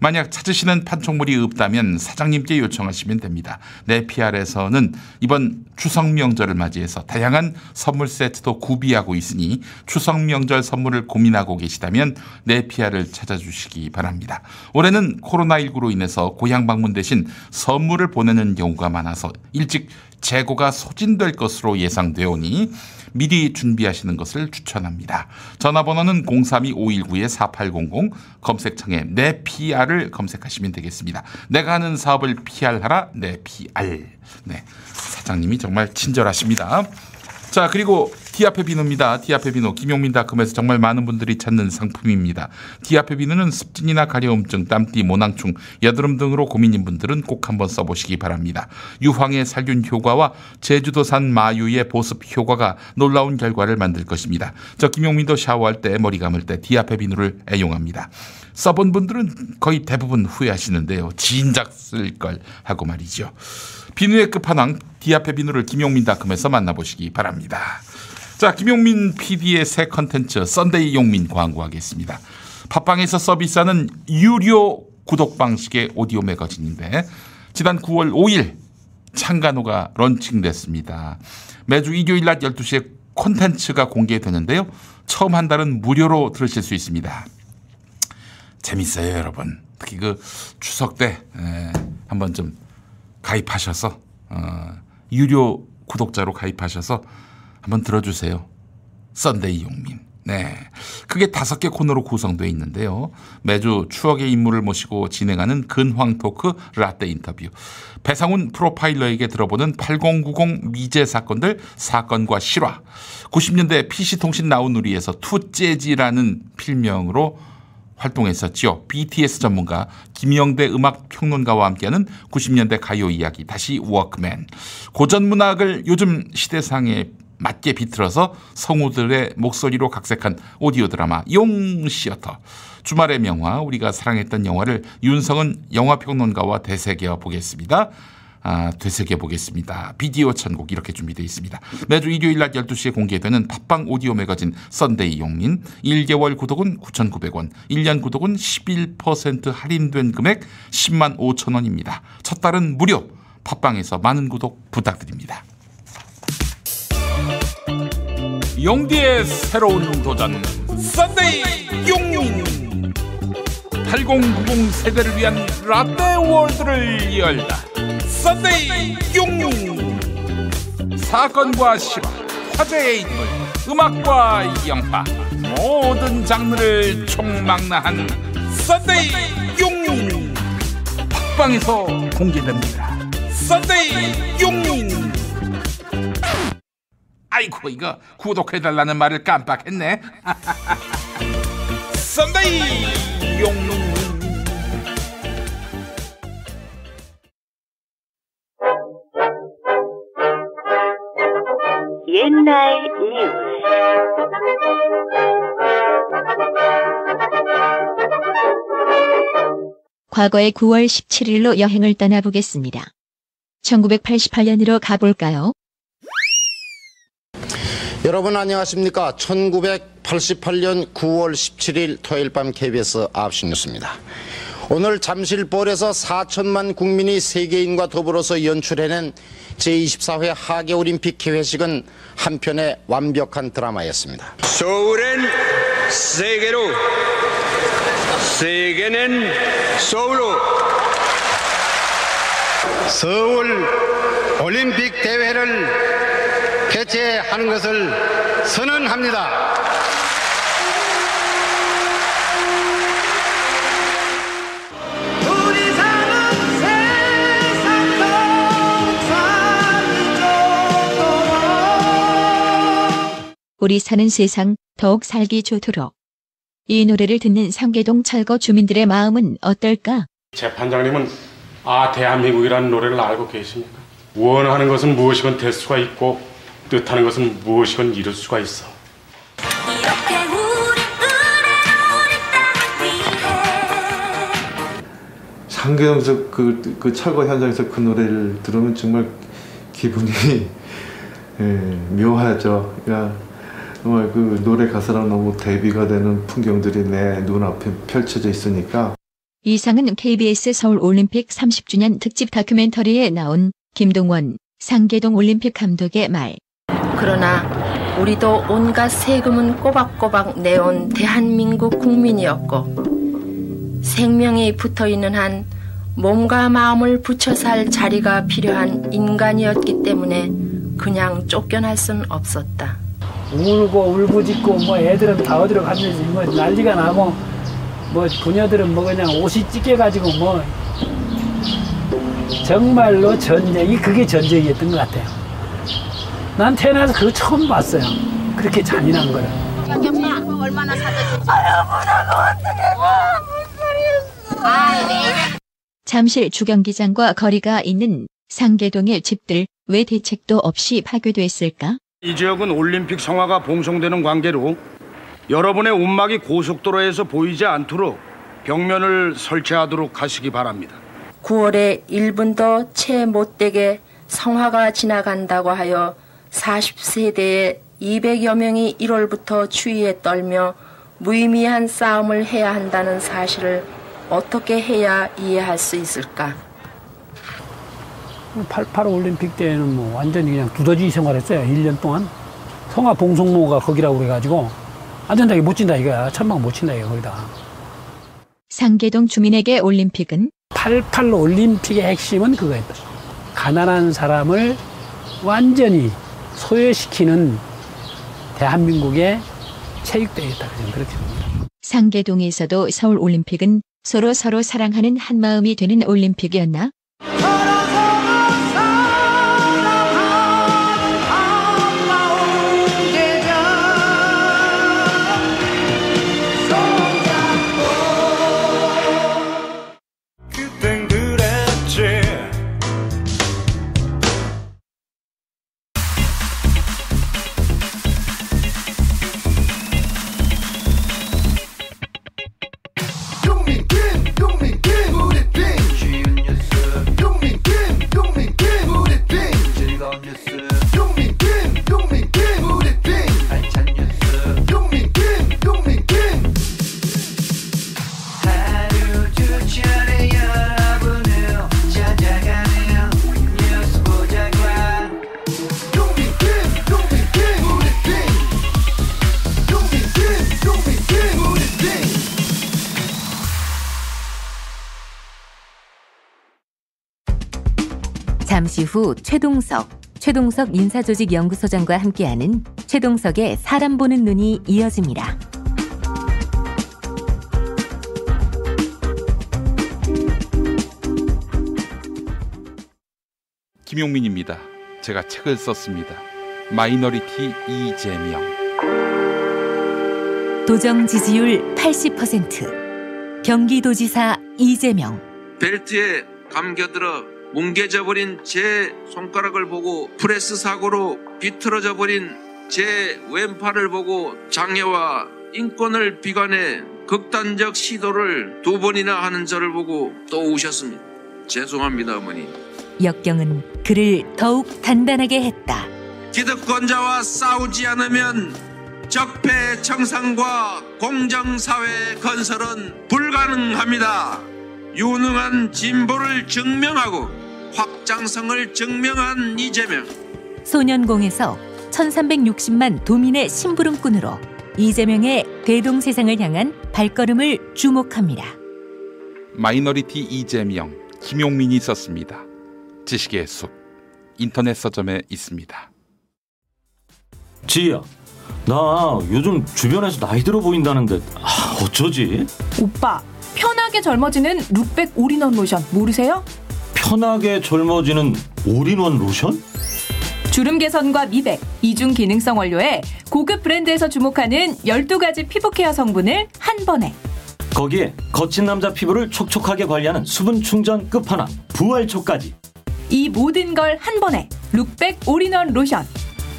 만약 찾으시는 판촉물이 없다면 사장님께 요청하시면 됩니다. 네피알에서는 이번 추석 명절을 맞이해서 다양한 선물 세트도 구비하고 있으니 추석 명절 선물을 고민하고 계시다면 네피알을 찾아주시기 바랍니다. 올해는 코로나19로 인해서 고향 방문 대신 선물을 보내는 경우가 많아서 일찍 재고가 소진될 것으로 예상되오니 미리 준비하시는 것을 추천합니다. 전화번호는 032-519-4800 검색창에 내 PR을 검색하시면 되겠습니다. 내가 하는 사업을 PR하라 내 PR. 네. 사장님이 정말 친절하십니다. 자, 그리고 디아페 비누입니다. 디아페 비누 김용민닷컴에서 정말 많은 분들이 찾는 상품입니다. 디아페 비누는 습진이나 가려움증, 땀띠, 모낭충, 여드름 등으로 고민인 분들은 꼭 한번 써보시기 바랍니다. 유황의 살균 효과와 제주도산 마유의 보습 효과가 놀라운 결과를 만들 것입니다. 저 김용민도 샤워할 때 머리 감을 때 디아페 비누를 애용합니다. 써본 분들은 거의 대부분 후회하시는데요. 진작 쓸 걸 하고 말이죠. 비누의 끝판왕 디아페 비누를 김용민닷컴에서 만나보시기 바랍니다. 자, 김용민 PD의 새 컨텐츠 썬데이 용민 광고하겠습니다. 팟빵에서 서비스하는 유료 구독 방식의 오디오 매거진인데 지난 9월 5일 창간호가 런칭됐습니다. 매주 일요일 낮 12시에 콘텐츠가 공개되는데요. 처음 한 달은 무료로 들으실 수 있습니다. 재밌어요, 여러분. 특히 그 추석 때 에, 한번 좀 가입하셔서 어, 유료 구독자로 가입하셔서 한번 들어주세요. 썬데이 용민. 네. 크게 다섯 개 코너로 구성되어 있는데요. 매주 추억의 인물을 모시고 진행하는 근황 토크 라떼 인터뷰. 배상훈 프로파일러에게 들어보는 8090 미제 사건들 사건과 실화. 90년대 PC통신 나우누리에서 투재지라는 필명으로 활동했었죠. BTS 전문가 김영대 음악 평론가와 함께하는 90년대 가요 이야기 다시 워크맨. 고전 문학을 요즘 시대상에 맞게 비틀어서 성우들의 목소리로 각색한 오디오 드라마 용시어터. 주말의 명화 우리가 사랑했던 영화를 윤성은 영화평론가와 되새겨 보겠습니다. 아, 되새겨 보겠습니다. 비디오 천곡 이렇게 준비되어 있습니다. 매주 일요일 낮 12시에 공개되는 팟빵 오디오 매거진 썬데이 용민 1개월 구독은 9,900원, 1년 구독은 11% 할인된 금액 10만 5천 원입니다. 첫 달은 무료. 팟빵에서 많은 구독 부탁드립니다. 용디의 새로운 도전 썬데이 용민 8090 세대를 위한 라떼 월드를 열다 썬데이 용민 사건과 실화 화제의 인물 음악과 영화 모든 장르를 총망라한 썬데이 용민 팟빵에서 공개됩니다. 썬데이 용민 아이고 이거 구독해달라는 말을 깜빡했네 썬데이 용민 옛날 뉴스 과거의 9월 17일로 여행을 떠나보겠습니다. 1988년으로 가볼까요? 여러분 안녕하십니까. 1988년 9월 17일 토요일 밤 KBS 9시 뉴스입니다. 오늘 잠실볼에서 4천만 국민이 세계인과 더불어서 연출해낸 제24회 하계올림픽 개회식은 한편의 완벽한 드라마였습니다. 서울은 세계로, 세계는 서울로. 서울 올림픽 대회를 개최하는 것을 선언합니다. 우리 사는 세상 더욱 살기 좋도록. 이 노래를 듣는 상계동 철거 주민들의 마음은 어떨까? 재판장님은 아 대한민국이라는 노래를 알고 계십니까? 원하는 것은 무엇이건 될 수가 있고 뜻하는 것은 무엇이건 이룰 수가 있어. 상계동에서 그, 그 철거 현장에서 그 노래를 들으면 정말 기분이 예, 묘하죠. 그러니까 정말 그 노래 가사랑 너무 대비가 되는 풍경들이 내 눈앞에 펼쳐져 있으니까 이상은 KBS 서울 올림픽 30주년 특집 다큐멘터리에 나온 김동원 상계동 올림픽 감독의 말. 그러나 우리도 온갖 세금은 꼬박꼬박 내온 대한민국 국민이었고 생명이 붙어 있는 한 몸과 마음을 붙여 살 자리가 필요한 인간이었기 때문에 그냥 쫓겨날 순 없었다. 울고 울부짖고 뭐 애들은 다 어디로 갔는지 뭐 난리가 나고 뭐 부녀들은 뭐 그냥 옷이 찢겨가지고 뭐 정말로 전쟁이 그게 전쟁이었던 것 같아요. 난 태어나서 그거 처음 봤어요. 그렇게 잔인한 거를. 얼마나 사줬지? 잠실 주경기장과 거리가 있는 상계동의 집들 왜 대책도 없이 파괴됐을까? 이 지역은 올림픽 성화가 봉송되는 관계로 여러분의 움막이 고속도로에서 보이지 않도록 벽면을 설치하도록 하시기 바랍니다. 9월에 1분도 채 못되게 성화가 지나간다고 하여 40세대의 200여 명이 1월부터 추위에 떨며 무의미한 싸움을 해야 한다는 사실을 어떻게 해야 이해할 수 있을까? 88 올림픽 때는 뭐 완전히 그냥 두더지 생활했어요. 1년 동안. 성화 봉송로가 거기라고 그래가지고 안 된다, 이거 못 친다, 이거야. 천막 못 친다, 이거 거기다. 상계동 주민에게 올림픽은 88 올림픽의 핵심은 그거였다. 가난한 사람을 완전히 소외시키는 대한민국의 체육대회다 그렇게 봅니다. 상계동에서도 서울 올림픽은 서로 서로 사랑하는 한 마음이 되는 올림픽이었나? 후 최동석, 최동석 인사조직 연구소장과 함께하는 최동석의 사람 보는 눈이 이어집니다. 김용민입니다. 제가 책을 썼습니다. 마이너리티 이재명. 도정 지지율 80%. 경기도지사 이재명. 벨트에 감겨들어 뭉개져 버린 제 손가락을 보고 프레스 사고로 비틀어져 버린 제 왼팔을 보고 장애와 인권을 비관해 극단적 시도를 두 번이나 하는 저를 보고 또 우셨습니다. 죄송합니다, 어머니. 역경은 그를 더욱 단단하게 했다. 기득권자와 싸우지 않으면 적폐 청산과 공정사회 건설은 불가능합니다. 유능한 진보를 증명하고 확장성을 증명한 이재명. 소년공에서 1360만 도민의 심부름꾼으로 이재명의 대동세상을 향한 발걸음을 주목합니다. 마이너리티 이재명. 김용민이 썼습니다. 지식의 숲. 인터넷 서점에 있습니다. 지희야, 나 요즘 주변에서 나이 들어 보인다는데 아, 어쩌지? 오빠 편하게 젊어지는 룩백 올인원 로션 모르세요? 편하게 젊어지는 올인원 로션? 주름 개선과 미백, 이중 기능성 원료에 고급 브랜드에서 주목하는 12가지 피부 케어 성분을 한 번에 거기에 거친 남자 피부를 촉촉하게 관리하는 수분 충전 끝판왕 부활초까지 이 모든 걸 한 번에 룩백 올인원 로션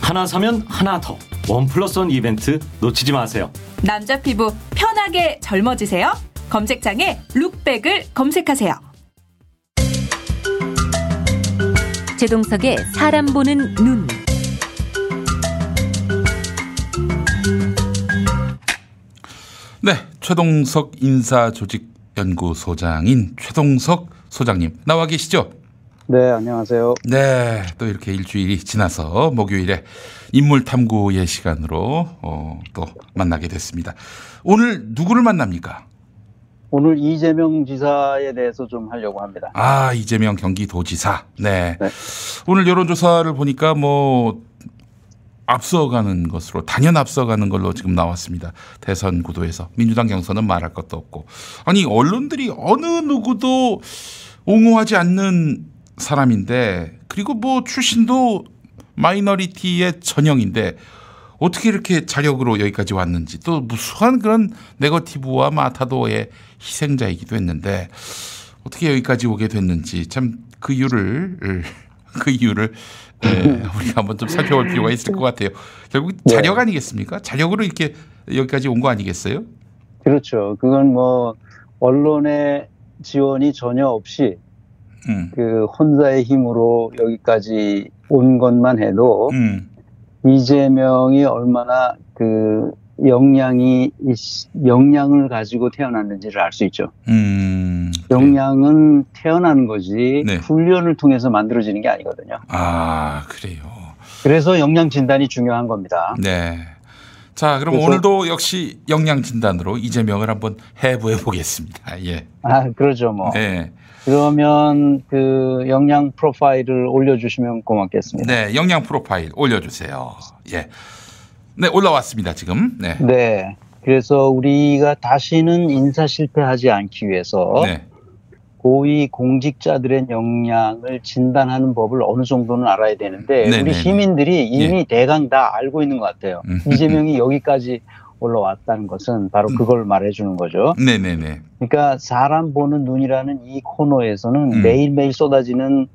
하나 사면 하나 더 원 플러스 원 이벤트 놓치지 마세요. 남자 피부 편하게 젊어지세요. 검색창에 룩백을 검색하세요. 최동석의 사람 보는 눈. 네, 최동석 인사조직연구소장인 최동석 소장님 나와 계시죠? 네, 안녕하세요. 네, 또 이렇게 일주일이 지나서 목요일에 인물 탐구의 시간으로 어, 또 만나게 됐습니다. 오늘 누구를 만납니까? 오늘 이재명 지사에 대해서 좀 하려고 합니다. 아, 이재명 경기도지사. 네. 오늘 여론조사를 보니까 뭐 앞서가는 것으로 단연 앞서가는 걸로 지금 나왔습니다. 대선 구도에서 민주당 경선은 말할 것도 없고 아니 언론들이 어느 누구도 옹호하지 않는 사람인데 그리고 뭐 출신도 마이너리티의 전형인데 어떻게 이렇게 자력으로 여기까지 왔는지 또 무수한 그런 네거티브와 마타도의 희생자이기도 했는데 어떻게 여기까지 오게 됐는지 참 그 이유를 그 이유를 네, 우리가 한번 좀 살펴볼 필요가 있을 것 같아요. 결국 자력 아니겠습니까? 자력으로 이렇게 여기까지 온 거 아니겠어요? 그렇죠. 그건 뭐 언론의 지원이 전혀 없이 음. 그 혼자의 힘으로 여기까지 온 것만 해도 음. 이재명이 얼마나 그 역량이 있- 역량을 가지고 태어났는지를 알 수 있죠. 음. 역량은 태어나는 거지 네. 훈련을 통해서 만들어지는 게 아니거든요. 아 그래요. 그래서 역량 진단이 중요한 겁니다. 네. 자, 그럼 오늘도 역시 역량 진단으로 이재명을 한번 해부해 보겠습니다. 예. 아 그러죠 뭐. 네. 그러면 그 역량 프로파일을 올려주시면 고맙겠습니다. 네, 역량 프로파일 올려주세요. 예. 네, 올라왔습니다, 지금. 네. 네. 그래서 우리가 다시는 인사 실패하지 않기 위해서 네. 고위 공직자들의 역량을 진단하는 법을 어느 정도는 알아야 되는데 네, 네, 우리 네. 시민들이 이미 대강 다 알고 있는 것 같아요. 음. 이재명이 여기까지 올라왔다는 것은 바로 그걸 말해주는 거죠. 네, 네, 네. 그러니까 사람 보는 눈이라는 이 코너에서는 음. 매일매일 쏟아지는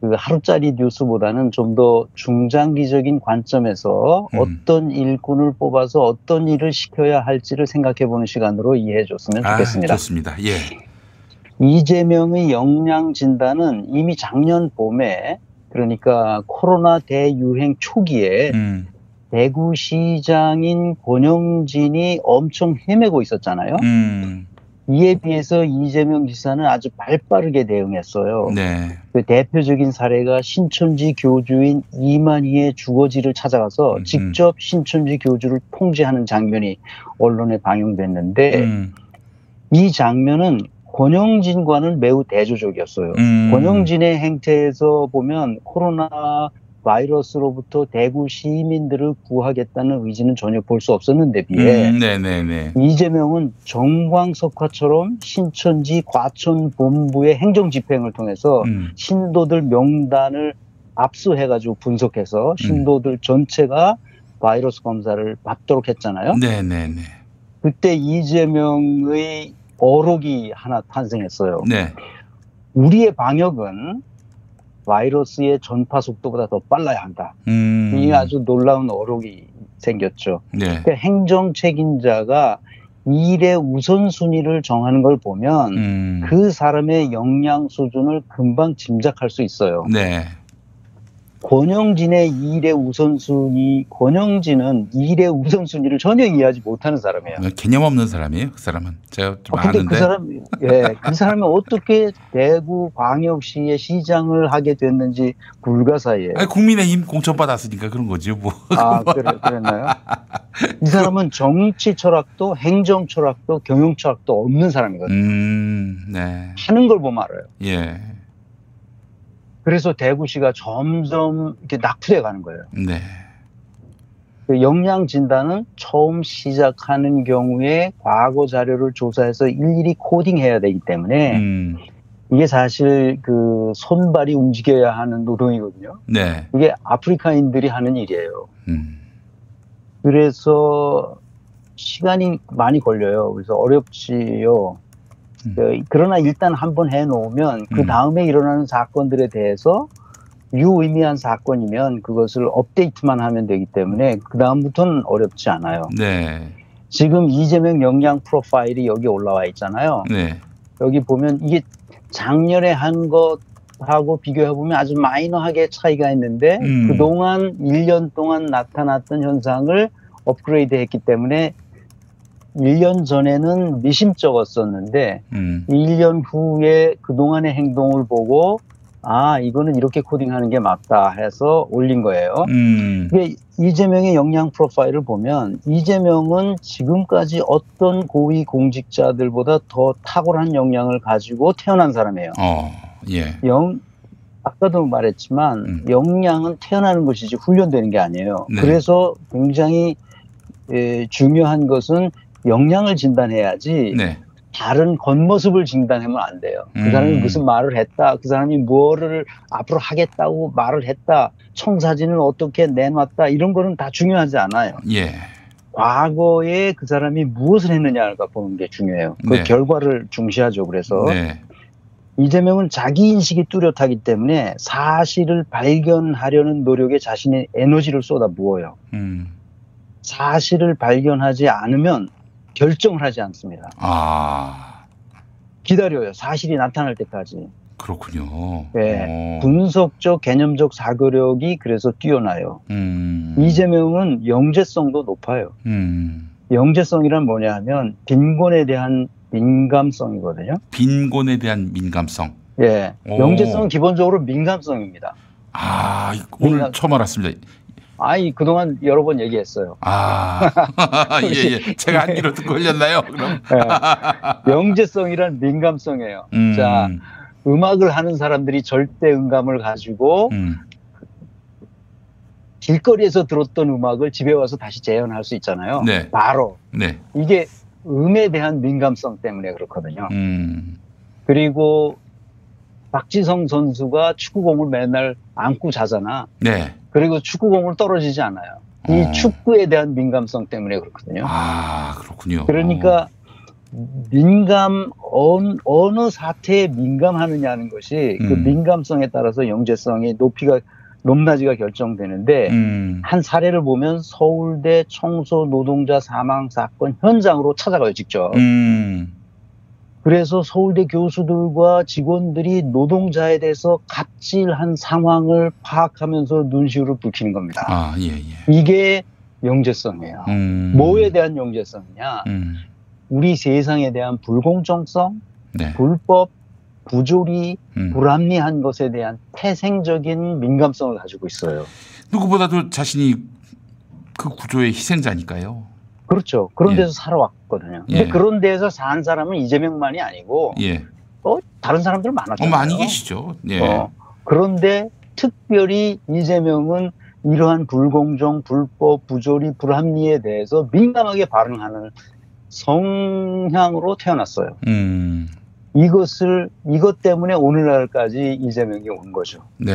그 하루짜리 뉴스보다는 좀 더 중장기적인 관점에서 음. 어떤 일꾼을 뽑아서 어떤 일을 시켜야 할지를 생각해 보는 시간으로 이해해 줬으면 아, 좋겠습니다. 좋습니다. 예. 이재명의 역량 진단은 이미 작년 봄에 그러니까 코로나 대유행 초기에 음. 대구시장인 권영진이 엄청 헤매고 있었잖아요. 음. 이에 비해서 이재명 지사는 아주 발빠르게 대응했어요. 네. 그 대표적인 사례가 신천지 교주인 이만희의 주거지를 찾아가서 음. 직접 신천지 교주를 통제하는 장면이 언론에 방영됐는데 음. 이 장면은 권영진과는 매우 대조적이었어요. 음. 권영진의 행태에서 보면 코로나 바이러스로부터 대구 시민들을 구하겠다는 의지는 전혀 볼 수 없었는데 비해 음, 네, 네, 네. 이재명은 정광석화처럼 신천지 과천 본부의 행정 집행을 통해서 음. 신도들 명단을 압수해가지고 분석해서 신도들 전체가 바이러스 검사를 받도록 했잖아요. 네, 네, 네. 그때 이재명의 어록이 하나 탄생했어요. 네. 우리의 방역은 바이러스의 전파 속도보다 더 빨라야 한다. 음. 이 아주 놀라운 어록이 생겼죠. 네. 그러니까 행정 책임자가 일의 우선순위를 정하는 걸 보면 음. 그 사람의 역량 수준을 금방 짐작할 수 있어요. 네. 권영진의 일의 우선순위, 권영진은 일의 우선순위를 전혀 이해하지 못하는 사람이에요. 개념 없는 사람이에요, 그 사람은. 제가 좀 아, 근데 아는데. 그 사람, 예, 그 사람이 어떻게 대구 광역시의 시장을 하게 됐는지 불가사의해요. 아니, 국민의힘 공천 받았으니까 그런 거죠, 뭐. 아, 그래, 그랬나요? 이 사람은 정치 철학도 행정 철학도 경영 철학도 없는 사람이거든요. 음, 네. 하는 걸 보면 알아요. 예. 그래서 대구시가 점점 이렇게 낙후돼 가는 거예요. 네. 그 역량 진단은 처음 시작하는 경우에 과거 자료를 조사해서 일일이 코딩해야 되기 때문에 음, 이게 사실 그 손발이 움직여야 하는 노동이거든요. 네. 이게 아프리카인들이 하는 일이에요. 음. 그래서 시간이 많이 걸려요. 그래서 어렵지요. 그, 그러나 일단 한번 해놓으면 그 다음에 일어나는 사건들에 대해서 유의미한 사건이면 그것을 업데이트만 하면 되기 때문에 그 다음부터는 어렵지 않아요. 네. 지금 이재명 역량 프로파일이 여기 올라와 있잖아요. 네. 여기 보면 이게 작년에 한 것하고 비교해 보면 아주 마이너하게 차이가 있는데 음. 그동안 1년 동안 나타났던 현상을 업그레이드 했기 때문에 1년 전에는 미심쩍었었는데 음. 1년 후에 그동안의 행동을 보고 아 이거는 이렇게 코딩하는 게 맞다 해서 올린 거예요. 음. 이게 이재명의 역량 프로파일을 보면 이재명은 지금까지 어떤 고위 공직자들보다 더 탁월한 역량을 가지고 태어난 사람이에요. 어, 예. 영 아까도 말했지만 역량은 태어나는 것이지 훈련되는 게 아니에요. 네. 그래서 굉장히 에, 중요한 것은 역량을 진단해야지 네. 다른 겉모습을 진단하면 안 돼요. 그 음. 사람이 무슨 말을 했다, 그 사람이 뭐를 앞으로 하겠다고 말을 했다, 청사진을 어떻게 내놨다 이런 거는 다 중요하지 않아요. 예. 과거에 그 사람이 무엇을 했느냐가 보는 게 중요해요. 그 네. 결과를 중시하죠. 그래서 네. 이재명은 자기 인식이 뚜렷하기 때문에 사실을 발견하려는 노력에 자신의 에너지를 쏟아 부어요. 음. 사실을 발견하지 않으면 결정을 하지 않습니다. 아, 기다려요. 사실이 나타날 때까지. 그렇군요. 네. 어. 분석적, 개념적 사고력이 그래서 뛰어나요. 음. 이재명은 영재성도 높아요. 음. 영재성이란 뭐냐 하면 빈곤에 대한 민감성이거든요. 빈곤에 대한 민감성. 예. 오. 영재성은 기본적으로 민감성입니다. 아, 오늘 처음 알았습니다. 아이, 그동안 여러 번 얘기했어요. 아, 예, 예. 제가 한 귀로 듣고 걸렸나요? 그럼. 예. 영재성이란 민감성이에요. 음. 자, 음악을 하는 사람들이 절대 음감을 가지고 음. 길거리에서 들었던 음악을 집에 와서 다시 재현할 수 있잖아요. 네. 바로 네. 이게 음에 대한 민감성 때문에 그렇거든요. 음. 그리고 박지성 선수가 축구공을 맨날 안고 자잖아. 네. 그리고 축구공을 떨어지지 않아요. 이 축구에 대한 민감성 때문에 그렇거든요. 아, 그렇군요. 그러니까 민감 어느, 어느 사태에 민감하느냐는 것이 그 음. 민감성에 따라서 영재성이 높이가 높낮이가 결정되는데 음. 한 사례를 보면 서울대 청소 노동자 사망 사건 현장으로 찾아가요 직접. 음. 그래서 서울대 교수들과 직원들이 노동자에 대해서 갑질한 상황을 파악하면서 눈시울을 붉히는 겁니다. 아, 예, 예. 이게 영재성이에요. 음. 뭐에 대한 영재성이냐? 음. 우리 세상에 대한 불공정성, 네. 불법, 부조리, 음. 불합리한 것에 대한 태생적인 민감성을 가지고 있어요. 누구보다도 자신이 그 구조의 희생자니까요. 그렇죠. 그런 예. 데서 살아왔거든요. 근데 예. 그런 데서 산 사람은 이재명만이 아니고 예. 어, 다른 사람들 어, 많았잖아요. 많이 계시죠. 예. 어, 그런데 특별히 이재명은 이러한 불공정, 불법, 부조리, 불합리에 대해서 민감하게 반응하는 성향으로 태어났어요. 음. 이것을 이것 때문에 오늘날까지 이재명이 온 거죠. 네.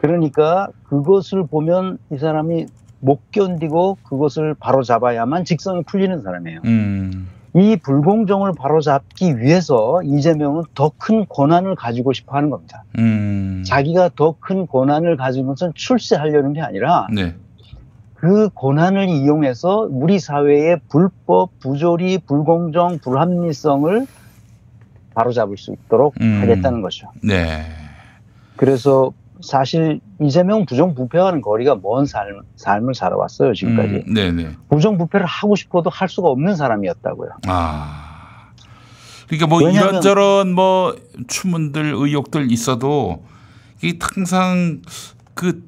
그러니까 그것을 보면 이 사람이 못 견디고 그것을 바로 잡아야만 직성이 풀리는 사람이에요. 음. 이 불공정을 바로잡기 위해서 이재명은 더 큰 권한을 가지고 싶어 하는 겁니다. 음. 자기가 더 큰 권한을 가지고선 출세하려는 게 아니라 네. 그 권한을 이용해서 우리 사회의 불법, 부조리, 불공정, 불합리성을 바로잡을 수 있도록 음. 하겠다는 거죠. 네. 그래서 사실 이재명 부정부패와는 거리가 먼 삶, 삶을 살아왔어요, 지금까지. 음, 네네. 부정부패를 하고 싶어도 할 수가 없는 사람이었다고요. 아. 그러니까 뭐 이런저런 뭐 추문들 의혹들 있어도 이게 항상 그,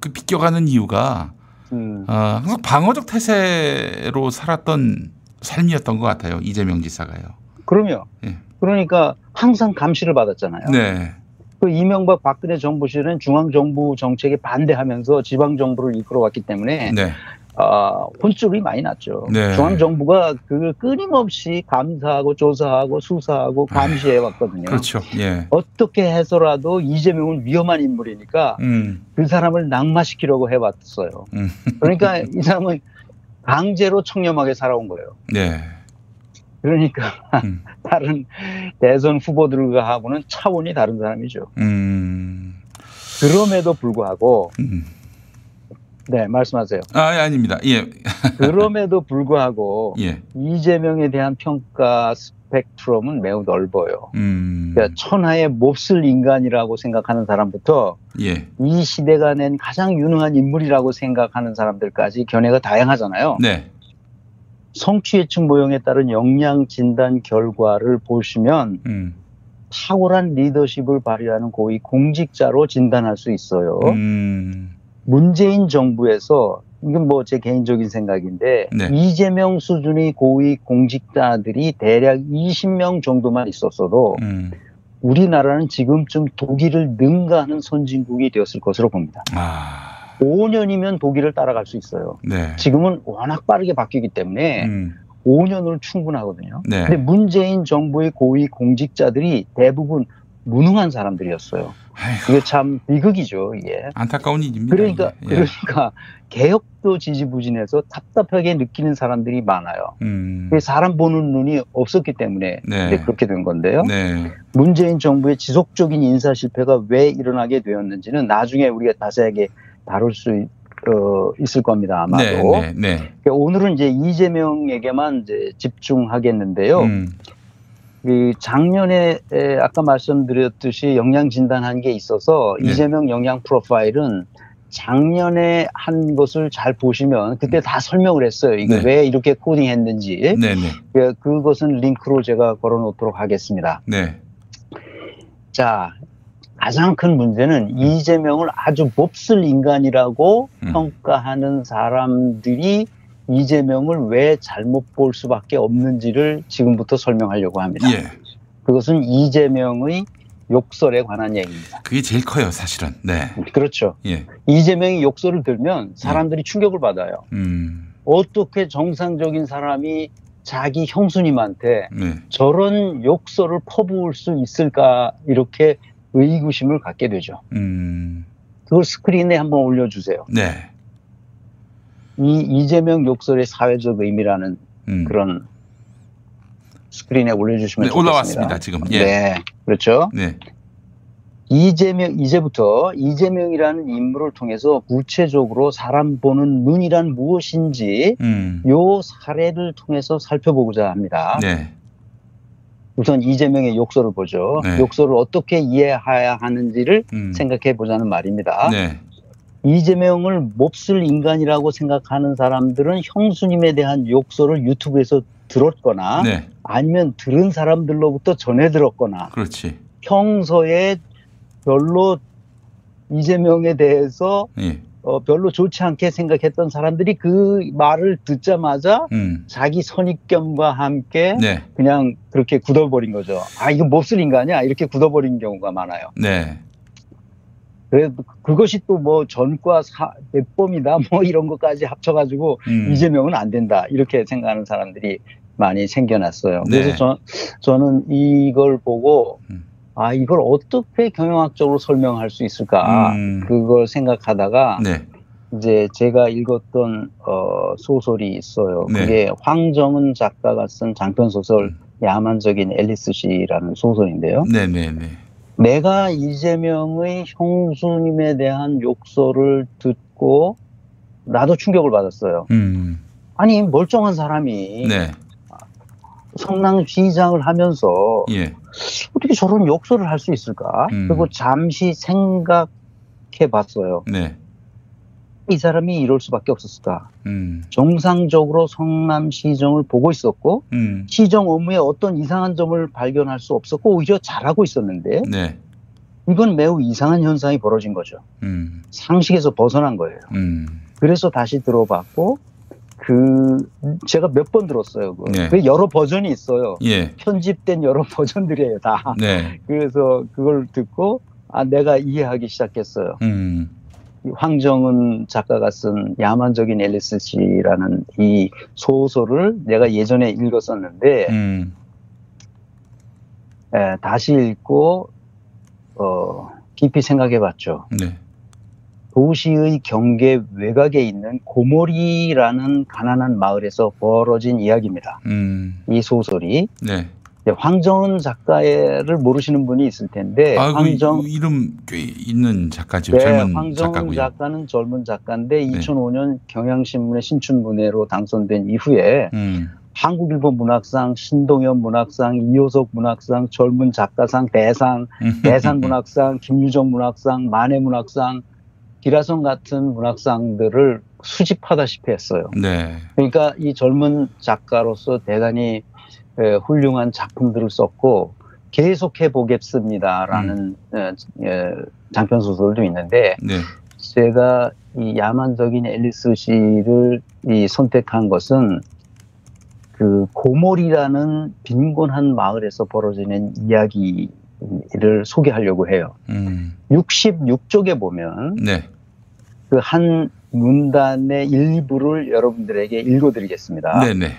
그 비껴가는 이유가 음. 어, 항상 방어적 태세로 살았던 삶이었던 것 같아요. 이재명 지사가요. 그럼요. 예. 그러니까 항상 감시를 받았잖아요. 네. 그 이명박 박근혜 정부 시절엔 중앙 정부 정책에 반대하면서 지방 정부를 이끌어왔기 때문에 네. 아, 혼쭐이 많이 났죠. 네. 중앙 정부가 그걸 끊임없이 감사하고 조사하고 수사하고 감시해 왔거든요. 그렇죠. 예. 어떻게 해서라도 이재명은 위험한 인물이니까 음. 그 사람을 낙마시키려고 해왔어요. 음. 그러니까 이 사람은 강제로 청렴하게 살아온 거예요. 네. 그러니까 음. 다른 대선 후보들과 하고는 차원이 다른 사람이죠. 음. 그럼에도 불구하고 네 말씀하세요. 아, 예, 아닙니다. 예. 그럼에도 불구하고 예. 이재명에 대한 평가 스펙트럼은 매우 넓어요. 음. 그러니까 천하의 몹쓸 인간이라고 생각하는 사람부터 예. 이 시대가 낸 가장 유능한 인물이라고 생각하는 사람들까지 견해가 다양하잖아요. 네. 성취예측 모형에 따른 역량 진단 결과를 보시면 음. 탁월한 리더십을 발휘하는 고위 공직자로 진단할 수 있어요. 음. 문재인 정부에서 이건 뭐 제 개인적인 생각인데 네. 이재명 수준의 고위 공직자들이 대략 20명 정도만 있었어도 음. 우리나라는 지금쯤 독일을 능가하는 선진국이 되었을 것으로 봅니다. 아. 5년이면 독일을 따라갈 수 있어요. 네. 지금은 워낙 빠르게 바뀌기 때문에 음. 5년으로 충분하거든요. 네. 근데 문재인 정부의 고위 공직자들이 대부분 무능한 사람들이었어요. 이게 참 비극이죠, 이게. 안타까운 일입니다. 그러니까. 예. 그러니까 개혁도 지지부진해서 답답하게 느끼는 사람들이 많아요. 음. 그게 사람 보는 눈이 없었기 때문에 네. 그렇게 된 건데요. 네. 문재인 정부의 지속적인 인사 실패가 왜 일어나게 되었는지는 나중에 우리가 자세하게 다룰 수 어, 있을 겁니다 아마도. 네, 네, 네. 그러니까 오늘은 이제 이재명에게만 이제 집중하겠는데요. 음. 그 작년에 에, 아까 말씀드렸듯이 영양 진단한 게 있어서 네. 이재명 영양 프로파일은 작년에 한 것을 잘 보시면 그때 다 설명을 했어요. 이게 네. 왜 이렇게 코딩했는지. 네, 네. 그- 그것은 링크로 제가 걸어놓도록 하겠습니다. 네. 자, 가장 큰 문제는 이재명을 아주 몹쓸 인간이라고 음. 평가하는 사람들이 이재명을 왜 잘못 볼 수밖에 없는지를 지금부터 설명하려고 합니다. 예. 그것은 이재명의 욕설에 관한 얘기입니다. 그게 제일 커요, 사실은. 네. 그렇죠. 예. 이재명이 욕설을 들면 사람들이 충격을 받아요. 음. 어떻게 정상적인 사람이 자기 형수님한테 네. 저런 욕설을 퍼부을 수 있을까 이렇게 의구심을 갖게 되죠. 음. 그걸 스크린에 한번 올려주세요. 네. 이 이재명 욕설의 사회적 의미라는 그런 스크린에 올려주시면 음. 네, 좋겠습니다. 올라왔습니다, 지금. 예. 네, 그렇죠. 네. 이재명 이제부터 이재명이라는 인물을 통해서 구체적으로 사람 보는 눈이란 무엇인지 음. 요 사례를 통해서 살펴보고자 합니다. 네. 우선 이재명의 욕설을 보죠. 네. 욕설을 어떻게 이해해야 하는지를 음. 생각해 보자는 말입니다. 네. 이재명을 몹쓸 인간이라고 생각하는 사람들은 형수님에 대한 욕설을 유튜브에서 들었거나 네. 아니면 들은 사람들로부터 전해 들었거나 그렇지. 평소에 별로 이재명에 대해서 예. 어, 별로 좋지 않게 생각했던 사람들이 그 말을 듣자마자 음. 자기 선입견과 함께 네. 그냥 그렇게 굳어버린 거죠. 아 이거 몹쓸 인간이야 이렇게 굳어버린 경우가 많아요. 네. 그래서 그것이 또 뭐 전과 사, 내범이다 뭐 이런 것까지 합쳐가지고 음. 이재명은 안 된다 이렇게 생각하는 사람들이 많이 생겨났어요. 네. 그래서 저, 저는 이걸 보고 음. 아 이걸 어떻게 경영학적으로 설명할 수 있을까 음. 그걸 생각하다가 네. 이제 제가 읽었던 어, 소설이 있어요. 네. 그게 황정은 작가가 쓴 장편 소설 야만적인 앨리스 씨라는 소설인데요. 네, 네, 네. 내가 이재명의 형수님에 대한 욕설을 듣고 나도 충격을 받았어요. 음. 아니 멀쩡한 사람이 네. 성남 시장을 하면서 예. 어떻게 저런 욕설을 할 수 있을까? 음. 그리고 잠시 생각해 봤어요. 네. 이 사람이 이럴 수밖에 없었을까? 음. 정상적으로 성남 시정을 보고 있었고 음. 시정 업무에 어떤 이상한 점을 발견할 수 없었고 오히려 잘하고 있었는데 네. 이건 매우 이상한 현상이 벌어진 거죠. 음. 상식에서 벗어난 거예요. 음. 그래서 다시 들어봤고 그 제가 몇 번 들었어요. 그거. 네. 그 여러 버전이 있어요. 예. 편집된 여러 버전들이에요 다. 네. 그래서 그걸 듣고 아 내가 이해하기 시작했어요. 음. 이 황정은 작가가 쓴 야만적인 앨리스 씨라는 이 소설을 내가 예전에 읽었었는데 음. 에, 다시 읽고 어, 깊이 생각해봤죠. 네. 도시의 경계 외곽에 있는 고모리라는 가난한 마을에서 벌어진 이야기입니다. 음. 이 소설이 네. 황정은 작가를 모르시는 분이 있을 텐데 아, 그 황정 이- 이름 꽤 있는 작가죠. 네, 젊은 황정은 작가고요. 작가는 젊은 작가인데 네. 2005년 경향신문의 신춘문예로 당선된 이후에 음. 한국일보 문학상, 신동엽 문학상, 이효석 문학상, 젊은 작가상, 대상, 대산 문학상, 김유정 문학상, 만해 문학상, 기라성 같은 문학상들을 수집하다시피 했어요. 네. 그러니까 이 젊은 작가로서 대단히 에, 훌륭한 작품들을 썼고 계속해 보겠습니다라는 에, 에, 장편 소설도 있는데 네. 제가 이 야만적인 앨리스 씨를 이 선택한 것은 그 고몰이라는 빈곤한 마을에서 벌어지는 이야기를 소개하려고 해요. 음. 66쪽에 보면 네. 그 한 문단의 일부를 여러분들에게 읽어드리겠습니다. 네, 네.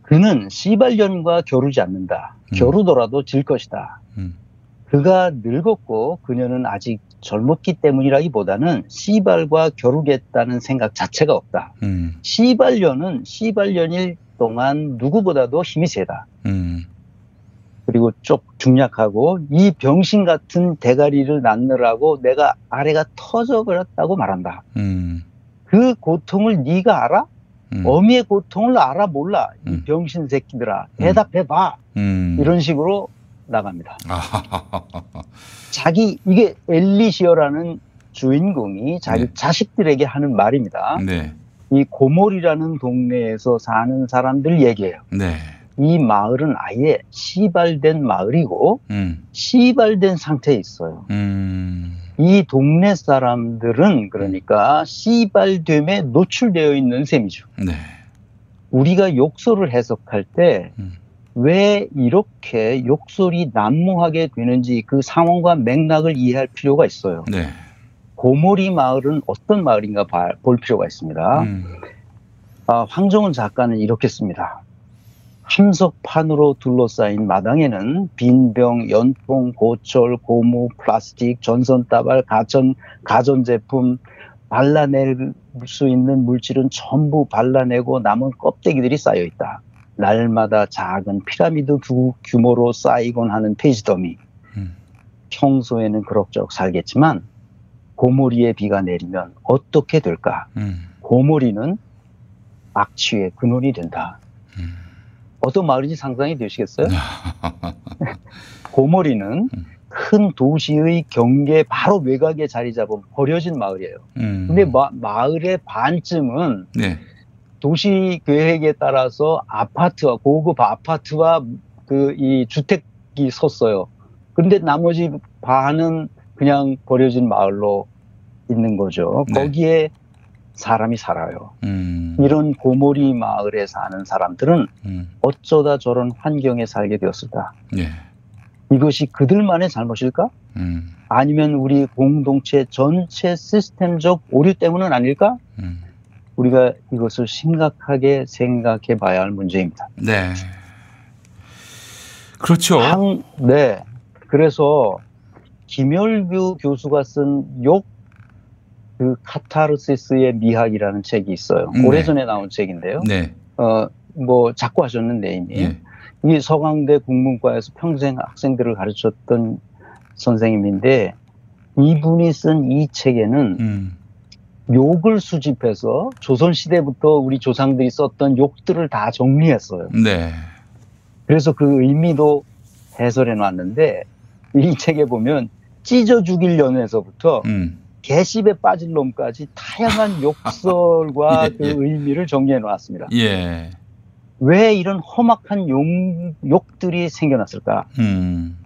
그는 시발년과 겨루지 않는다. 겨루더라도 질 것이다. 음. 그가 늙었고 그녀는 아직 젊었기 때문이라기보다는 시발과 겨루겠다는 생각 자체가 없다. 음. 시발년은 시발년일 동안 누구보다도 힘이 세다. 음. 그리고 쪽 중약하고 이 병신 같은 대가리를 낳느라고 내가 아래가 터져 버렸다고 말한다. 음. 그 고통을 네가 알아? 음. 어미의 고통을 알아 몰라? 이 병신 새끼들아 대답해봐. 음. 이런 식으로 나갑니다. 아하하하. 자기 이게 엘리시어라는 주인공이 자기 네. 자식들에게 하는 말입니다. 네. 이 고몰이라는 동네에서 사는 사람들 얘기예요. 네. 이 마을은 아예 시발된 마을이고 음. 시발된 상태에 있어요. 음. 이 동네 사람들은 그러니까 시발됨에 노출되어 있는 셈이죠. 네. 우리가 욕설을 해석할 때 음. 왜 이렇게 욕설이 난무하게 되는지 그 상황과 맥락을 이해할 필요가 있어요. 네. 고모리 마을은 어떤 마을인가 봐- 볼 필요가 있습니다. 음. 아, 황정은 작가는 이렇게 씁니다. 함석판으로 둘러싸인 마당에는 빈병, 연통, 고철, 고무, 플라스틱, 전선다발, 가전, 가전제품, 발라낼 수 있는 물질은 전부 발라내고 남은 껍데기들이 쌓여 있다. 날마다 작은 피라미드 두 규모로 쌓이곤 하는 폐지 더미. 평소에는 그럭저럭 살겠지만 고모리에 비가 내리면 어떻게 될까? 음. 고모리는 악취의 근원이 된다. 어떤 마을인지 상상이 되시겠어요? 고모리는 큰 도시의 경계 바로 외곽에 자리 잡은 버려진 마을이에요. 음. 근데 마, 마을의 반쯤은 네. 도시 계획에 따라서 아파트와 고급 아파트와 그 이 주택이 섰어요. 그런데 나머지 반은 그냥 버려진 마을로 있는 거죠. 네. 거기에 사람이 살아요. 음. 이런 고모리 마을에 사는 사람들은 음. 어쩌다 저런 환경에 살게 되었을까? 예. 이것이 그들만의 잘못일까? 음. 아니면 우리 공동체 전체 시스템적 오류 때문은 아닐까? 음. 우리가 이것을 심각하게 생각해 봐야 할 문제입니다. 네. 그렇죠. 한- 네. 그래서 김열규 교수가 쓴 욕, 그 카타르시스의 미학이라는 책이 있어요. 네. 오래전에 나온 책인데요. 네. 어, 뭐, 작고 하셨는데 이미. 예. 이 서강대 국문과에서 평생 학생들을 가르쳤던 선생님인데 이분이 쓴 이 책에는 음. 욕을 수집해서 조선 시대부터 우리 조상들이 썼던 욕들을 다 정리했어요. 네. 그래서 그 의미도 해설해 놨는데 이 책에 보면 찢어 죽일 연에서부터 음. 개씹에 빠질 놈까지 다양한 욕설과 예, 그 예. 의미를 정리해 놓았습니다. 예. 왜 이런 험악한 욕, 욕들이 생겨났을까? 음.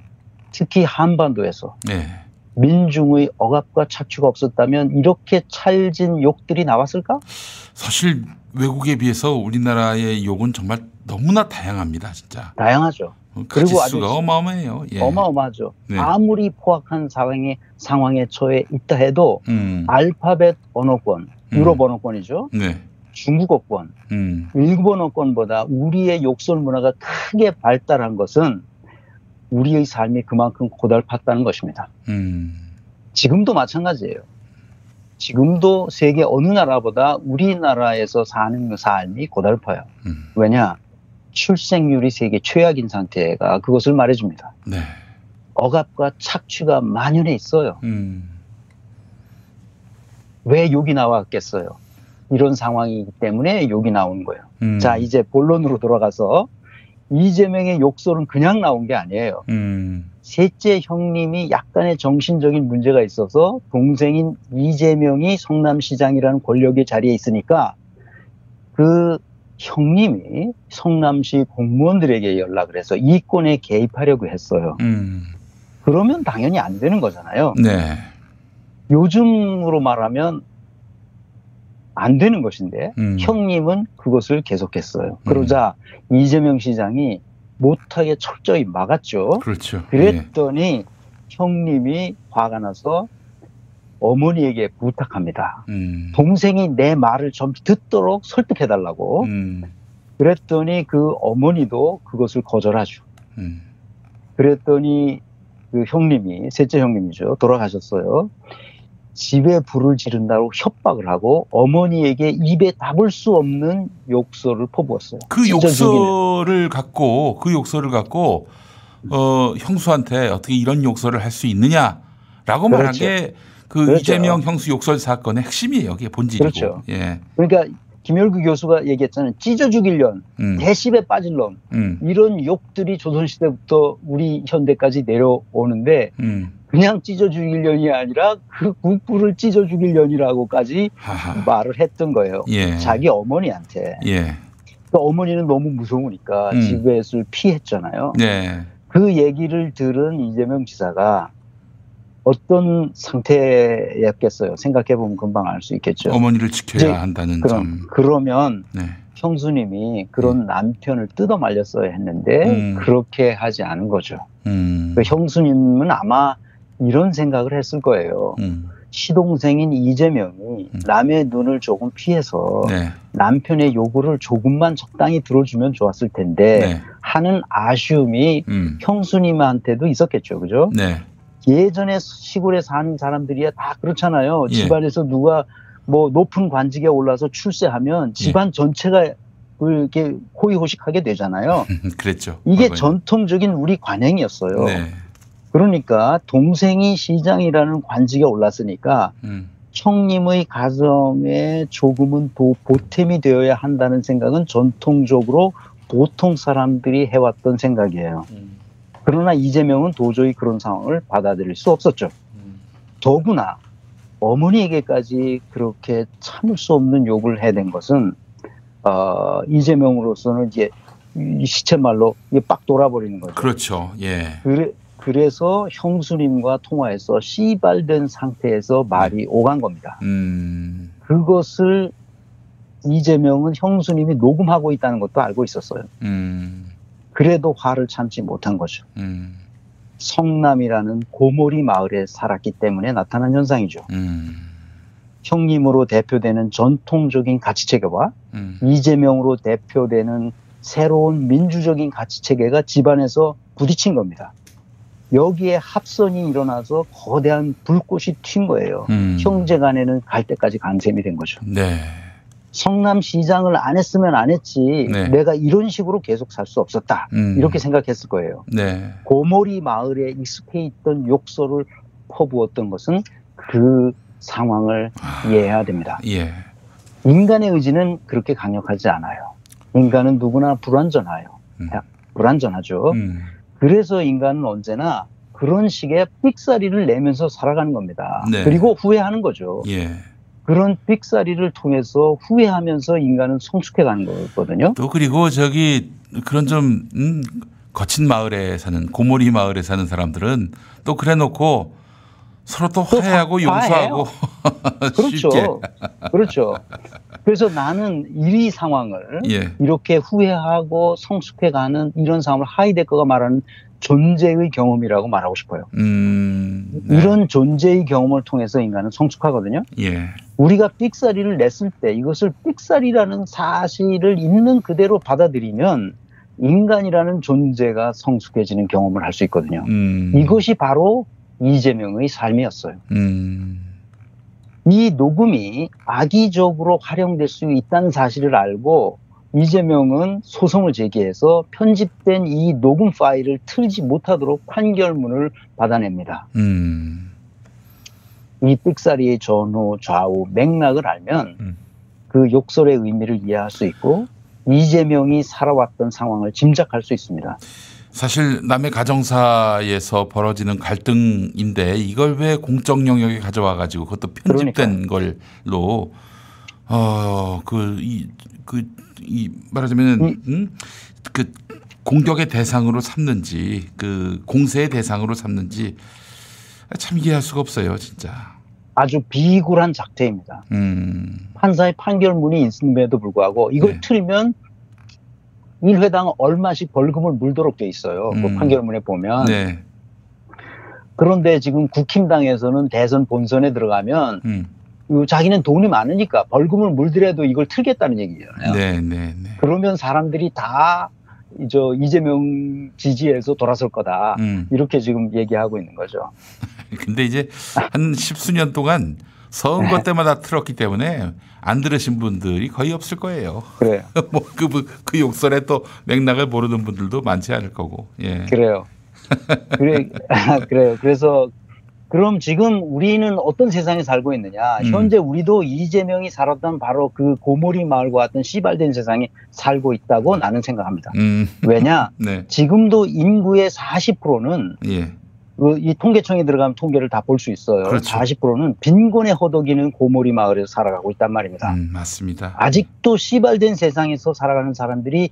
특히 한반도에서 네. 민중의 억압과 착취가 없었다면 이렇게 찰진 욕들이 나왔을까? 사실 외국에 비해서 우리나라의 욕은 정말 너무나 다양합니다, 진짜. 다양하죠. 그리고 아주 어마어마해요. 예. 어마어마하죠. 네. 아무리 포악한 상황에 상황에 처해 있다 해도 음. 알파벳 언어권, 유럽 언어권이죠. 네. 중국어권, 음. 일본어권보다 우리의 욕설 문화가 크게 발달한 것은 우리의 삶이 그만큼 고달팠다는 것입니다. 음. 지금도 마찬가지예요. 지금도 세계 어느 나라보다 우리나라에서 사는 삶이 고달파요. 음. 왜냐? 출생률이 세계 최악인 상태가 그것을 말해줍니다. 네. 억압과 착취가 만연해 있어요. 음. 왜 욕이 나왔겠어요? 이런 상황이기 때문에 욕이 나오는 거예요. 음. 자, 이제 본론으로 돌아가서 이재명의 욕설은 그냥 나온 게 아니에요. 음. 셋째 형님이 약간의 정신적인 문제가 있어서 동생인 이재명이 성남시장이라는 권력의 자리에 있으니까 그 형님이 성남시 공무원들에게 연락을 해서 이권에 개입하려고 했어요. 음. 그러면 당연히 안 되는 거잖아요. 네. 요즘으로 말하면 안 되는 것인데 음. 형님은 그것을 계속했어요. 그러자 이재명 시장이 못하게 철저히 막았죠. 그렇죠. 그랬더니 형님이 화가 나서 어머니에게 부탁합니다. 음. 동생이 내 말을 좀 듣도록 설득해 달라고. 음. 그랬더니 그 어머니도 그것을 거절하죠. 음. 그랬더니 그 형님이 셋째 형님이죠. 돌아가셨어요. 집에 불을 지른다고 협박을 하고 어머니에게 입에 담을 수 없는 욕설을 퍼부었어요. 그. 욕설을 갖고 그 욕설을 갖고 어 형수한테 어떻게 이런 욕설을 할 수 있느냐라고 말한 그렇죠. 게 그 그렇죠. 이재명 형수 욕설 사건의 핵심이에요. 이게 본질이고. 그렇죠. 예. 그러니까 김열구 교수가 얘기했잖아요. 찢어 죽일 년, 음. 대십에 빠질 놈. 음. 이런 욕들이 조선시대부터 우리 현대까지 내려오는데 음. 그냥 찢어 죽일 년이 아니라 그 국부를 찢어 죽일 년이라고까지 말을 했던 거예요. 예. 자기 어머니한테. 예. 그 어머니는 너무 무서우니까 음. 집에서 피했잖아요. 네. 그 얘기를 들은 이재명 지사가 어떤 상태였겠어요. 생각해 보면 금방 알 수 있겠죠. 어머니를 지켜야 한다는 그럼 점. 그러면 네. 형수님이 그런 남편을 뜯어 말렸어야 했는데 음. 그렇게 하지 않은 거죠. 음. 그 형수님은 아마 이런 생각을 했을 거예요. 음. 시동생인 이재명이 남의 눈을 조금 피해서 네. 남편의 요구를 조금만 적당히 들어주면 좋았을 텐데 네. 하는 아쉬움이 음. 형수님한테도 있었겠죠, 그죠? 네. 예전에 시골에 사는 사람들이야 다 그렇잖아요. 예. 집안에서 누가 뭐 높은 관직에 올라서 출세하면 집안 전체가 이렇게 호의호식하게 되잖아요. 그랬죠. 이게 과거에. 전통적인 우리 관행이었어요. 네. 그러니까 동생이 시장이라는 관직에 올랐으니까 음. 형님의 가정에 조금은 도, 보탬이 되어야 한다는 생각은 전통적으로 보통 사람들이 해왔던 생각이에요. 그러나 이재명은 도저히 그런 상황을 받아들일 수 없었죠. 더구나 어머니에게까지 그렇게 참을 수 없는 욕을 해댄 것은 어, 이재명으로서는 이제 이 시쳇말로 이게 빡 돌아버리는 거죠. 그렇죠. 예. 그래, 그래서 형수님과 통화해서 씨발된 상태에서 말이 오간 겁니다. 음. 그것을 이재명은 형수님이 녹음하고 있다는 것도 알고 있었어요. 음. 그래도 화를 참지 못한 거죠. 음. 성남이라는 고모리 마을에 살았기 때문에 나타난 현상이죠. 음. 형님으로 대표되는 전통적인 가치 체계와 음. 이재명으로 대표되는 새로운 민주적인 가치 체계가 집안에서 부딪힌 겁니다. 여기에 합선이 일어나서 거대한 불꽃이 튄 거예요. 음. 형제 간에는 갈 때까지 간 셈이 된 거죠. 네. 성남시장을 안 했으면 안 했지 네. 내가 이런 식으로 계속 살 수 없었다. 음. 이렇게 생각했을 거예요. 네. 고모리 마을에 익숙해 있던 욕설을 퍼부었던 것은 그 상황을 이해해야 됩니다. 예. 인간의 의지는 그렇게 강력하지 않아요. 인간은 누구나 불완전해요. 불완전하죠. 음. 그래서 인간은 언제나 그런 식의 삑사리를 내면서 살아가는 겁니다. 네. 그리고 후회하는 거죠. 예. 그런 삑사리를 통해서 후회하면서 인간은 성숙해 가는 거거든요. 또 그리고 저기 그런 좀 음, 거친 마을에 사는 고모리 마을에 사는 사람들은 또 그래 놓고 서로 또 화해하고 용서하고 그렇죠. 그렇죠. 그래서 나는 이 상황을 예. 이렇게 후회하고 성숙해가는 이런 상황을 하이데커가 말하는 존재의 경험이라고 말하고 싶어요. 음. 이런 존재의 경험을 통해서 인간은 성숙하거든요. 예. 우리가 삑사리를 냈을 때 이것을 삑사리라는 사실을 있는 그대로 받아들이면 인간이라는 존재가 성숙해지는 경험을 할 수 있거든요. 음. 이것이 바로 이재명의 삶이었어요. 음. 이 녹음이 악의적으로 활용될 수 있다는 사실을 알고 이재명은 소송을 제기해서 편집된 이 녹음 파일을 틀지 못하도록 판결문을 받아냅니다. 음. 이 삑사리의 전후, 좌우, 맥락을 알면 음. 그 욕설의 의미를 이해할 수 있고 이재명이 살아왔던 상황을 짐작할 수 있습니다. 사실 남의 가정사에서 벌어지는 갈등인데 이걸 왜 공적 영역에 가져와 가지고 그것도 편집된 걸로 어그이그 이 말하자면 음? 그 공격의 대상으로 삼는지 그 공세의 대상으로 삼는지 참 이해할 수가 없어요, 진짜. 아주 비굴한 작태입니다. 음. 판사의 판결문이 있음에도 불구하고 이걸 네. 틀면 1회당 얼마씩 벌금을 물도록 돼 있어요. 그 음. 판결문에 보면. 네. 그런데 지금 국힘당에서는 대선 본선에 들어가면 음. 이 자기는 돈이 많으니까 벌금을 물더라도 이걸 틀겠다는 얘기잖아요. 네, 네, 네. 그러면 사람들이 다저 이재명 지지에서 돌아설 거다. 음. 이렇게 지금 얘기하고 있는 거죠. 근데 이제 한 십수년 동안 선거 네. 때마다 틀었기 때문에 안 들으신 분들이 거의 없을 거예요. 그래요. 뭐그 그 욕설에 또 맥락을 모르는 분들도 많지 않을 거고. 예. 그래요. 그래, 그래요. 그래서 그럼 지금 우리는 어떤 세상에 살고 있느냐? 음. 현재 우리도 이재명이 살았던 바로 그 고모리 마을과 같은 시발된 세상에 살고 있다고 나는 생각합니다. 음. 왜냐? 네. 지금도 인구의 40%는 예. 그이 통계청에 들어가면 통계를 다 볼 수 있어요. 그렇죠. 40%는 빈곤에 허덕이는 고모리 마을에서 살아가고 있단 말입니다. 음, 맞습니다. 아직도 시발된 세상에서 살아가는 사람들이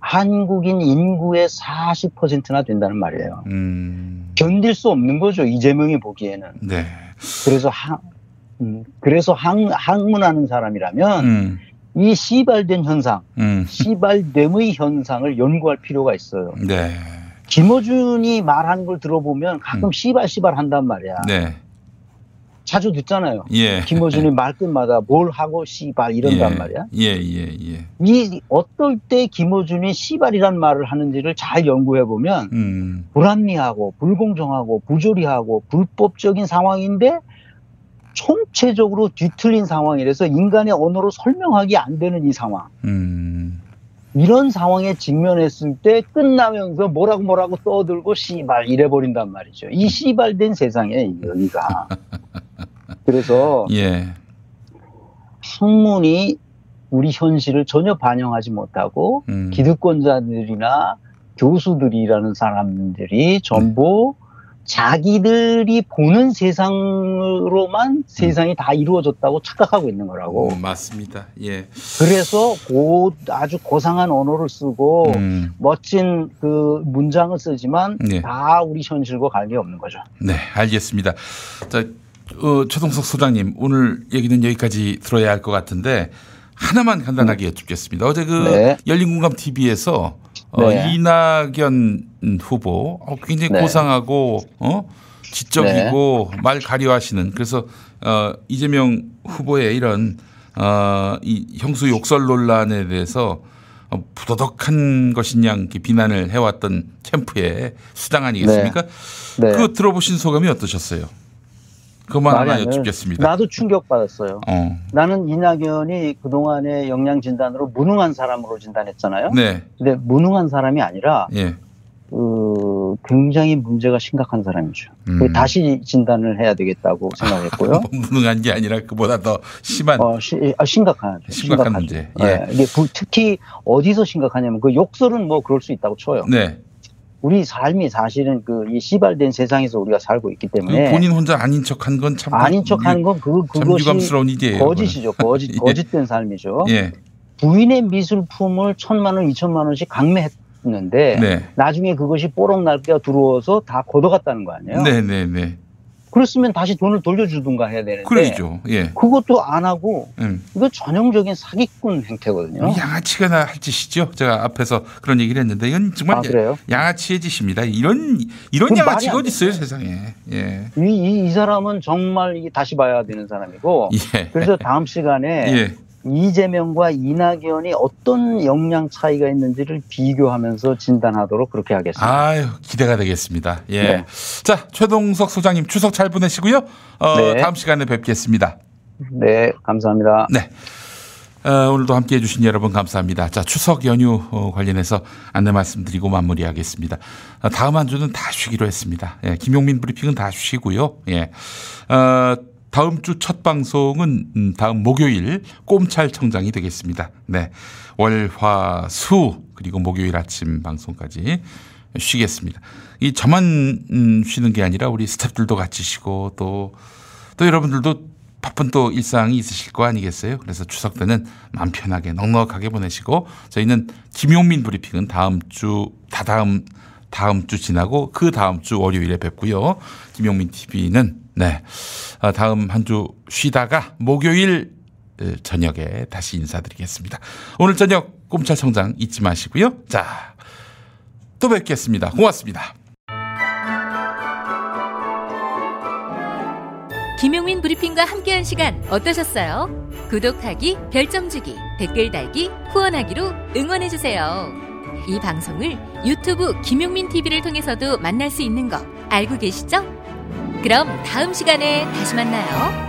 한국인 인구의 40%나 된다는 말이에요. 음. 견딜 수 없는 거죠. 이재명이 보기에는. 네. 그래서 학, 음, 그래서 학, 학문하는 사람이라면 음. 이 시발된 현상, 음. 시발됨의 현상을 연구할 필요가 있어요. 네. 김어준이 말하는 걸 들어보면 가끔 시발 시발 한단 말이야. 음. 네. 자주 듣잖아요. 예. 김어준이 말끝마다 뭘 하고 시발 이런단 예. 말이야. 예, 예, 예. 이 어떨 때 김어준이 시발이란 말을 하는지를 잘 연구해 보면 음. 불합리하고 불공정하고 부조리하고 불법적인 상황인데 총체적으로 뒤틀린 상황이라서 인간의 언어로 설명하기 안 되는 이 상황. 음. 이런 상황에 직면했을 때 끝나면서 뭐라고 뭐라고 떠들고 씨발 이래 버린단 말이죠. 이 씨발된 세상에 여기가. 그래서 예. 학문이 우리 현실을 전혀 반영하지 못하고 음. 기득권자들이나 교수들이라는 사람들이 전부 자기들이 보는 세상으로만 세상이 다 이루어졌다고 착각하고 있는 거라고. 오, 맞습니다. 예. 그래서 고, 아주 고상한 언어를 쓰고 음. 멋진 그 문장을 쓰지만 네. 다 우리 현실과 관계 없는 거죠. 네, 알겠습니다. 자, 어, 최동석 소장님, 오늘 얘기는 여기까지 들어야 할 것 같은데 하나만 간단하게 여쭙겠습니다. 어제 그 네. 열린공감 TV에서 어, 네. 이낙연 후보 어, 굉장히 네. 고상하고 어? 지적이고 말 가려하시는 그래서 어, 이재명 후보의 이런 어, 이 형수 욕설 논란에 대해서 어, 부도덕한 것이냐 이렇게 비난을 해왔던 캠프의 수장 아니겠습니까? 네. 그거 들어보신 소감이 어떠셨어요? 그만 하나. 여쭙겠습니다. 나도 충격받았어요. 어. 나는 이낙연이 그동안의 역량 진단으로 무능한 사람으로 진단했잖아요. 네. 근데 무능한 사람이 아니라 예. 그 굉장히 문제가 심각한 사람이죠. 음. 그 다시 진단을 해야 되겠다고 생각했고요. 무능한 게 아니라 그보다 더 심한 어, 시- 아, 심각한 심각한. 문제. 예, 예. 이게 부- 특히 어디서 심각하냐면 그 욕설은 뭐 그럴 수 있다고 쳐요. 네. 우리 삶이 사실은 그 이 시발된 세상에서 우리가 살고 있기 그 때문에 본인 혼자 아닌 척한 건 참 아닌 척하는 건 그, 참 그것이 유감스러운 일이에요. 거짓이죠. 거짓, 예. 거짓된 삶이죠. 예. 부인의 미술품을 천만 원, 이천만 원씩 강매했는데 네. 나중에 그것이 뽀록 날개가 들어와서 다 걷어갔다는 거 아니에요? 네, 네, 네. 그랬으면 다시 돈을 돌려주든가 해야 되는데 그러죠. 예. 그것도 안 하고 음. 이거 전형적인 사기꾼 행태거든요. 양아치가 나 할 짓이죠. 제가 앞에서 그런 얘기를 했는데 이건 정말 아? 양아치의 짓입니다. 이런 이런 양아치가 어디 있어요 세상에. 예. 이, 이, 이 사람은 정말 이게 다시 봐야 되는 사람이고 예. 그래서 다음 시간에 예. 이재명과 이낙연이 어떤 역량 차이가 있는지를 비교하면서 진단하도록 그렇게 하겠습니다. 아유 기대가 되겠습니다. 예. 네. 자 최동석 소장님 추석 잘 보내시고요. 어, 네. 다음 시간에 뵙겠습니다. 네, 감사합니다. 네. 어, 오늘도 함께 해주신 여러분 감사합니다. 자, 추석 연휴 어, 관련해서 안내 말씀드리고 마무리하겠습니다. 어, 다음 한 주는 다 쉬기로 했습니다. 예, 김용민 브리핑은 다 쉬고요. 예. 어, 다음 주 첫 방송은 음, 다음 목요일 꼼찰 청장이 되겠습니다. 네. 월, 화, 수 그리고 목요일 아침 방송까지 쉬겠습니다. 이 저만 음, 쉬는 게 아니라 우리 스태프들도 같이 쉬고 또 또 여러분들도 바쁜 또 일상이 있으실 거 아니겠어요? 그래서 추석 때는 마음 편하게 넉넉하게 보내시고 저희는 김용민 브리핑은 다음 주 다다음 다음 주 지나고 그 다음 주 월요일에 뵙고요. 김용민 TV는 네 아, 다음 한 주 쉬다가 목요일 어, 저녁에 다시 인사드리겠습니다. 오늘 저녁 꼼찰청장 잊지 마시고요. 자, 또 뵙겠습니다. 고맙습니다. 김용민 브리핑과 함께한 시간 어떠셨어요? 구독하기, 별점 주기, 댓글 달기, 후원하기로 응원해주세요. 이 방송을 유튜브 김용민 TV를 통해서도 만날 수 있는 거 알고 계시죠? 그럼 다음 시간에 다시 만나요.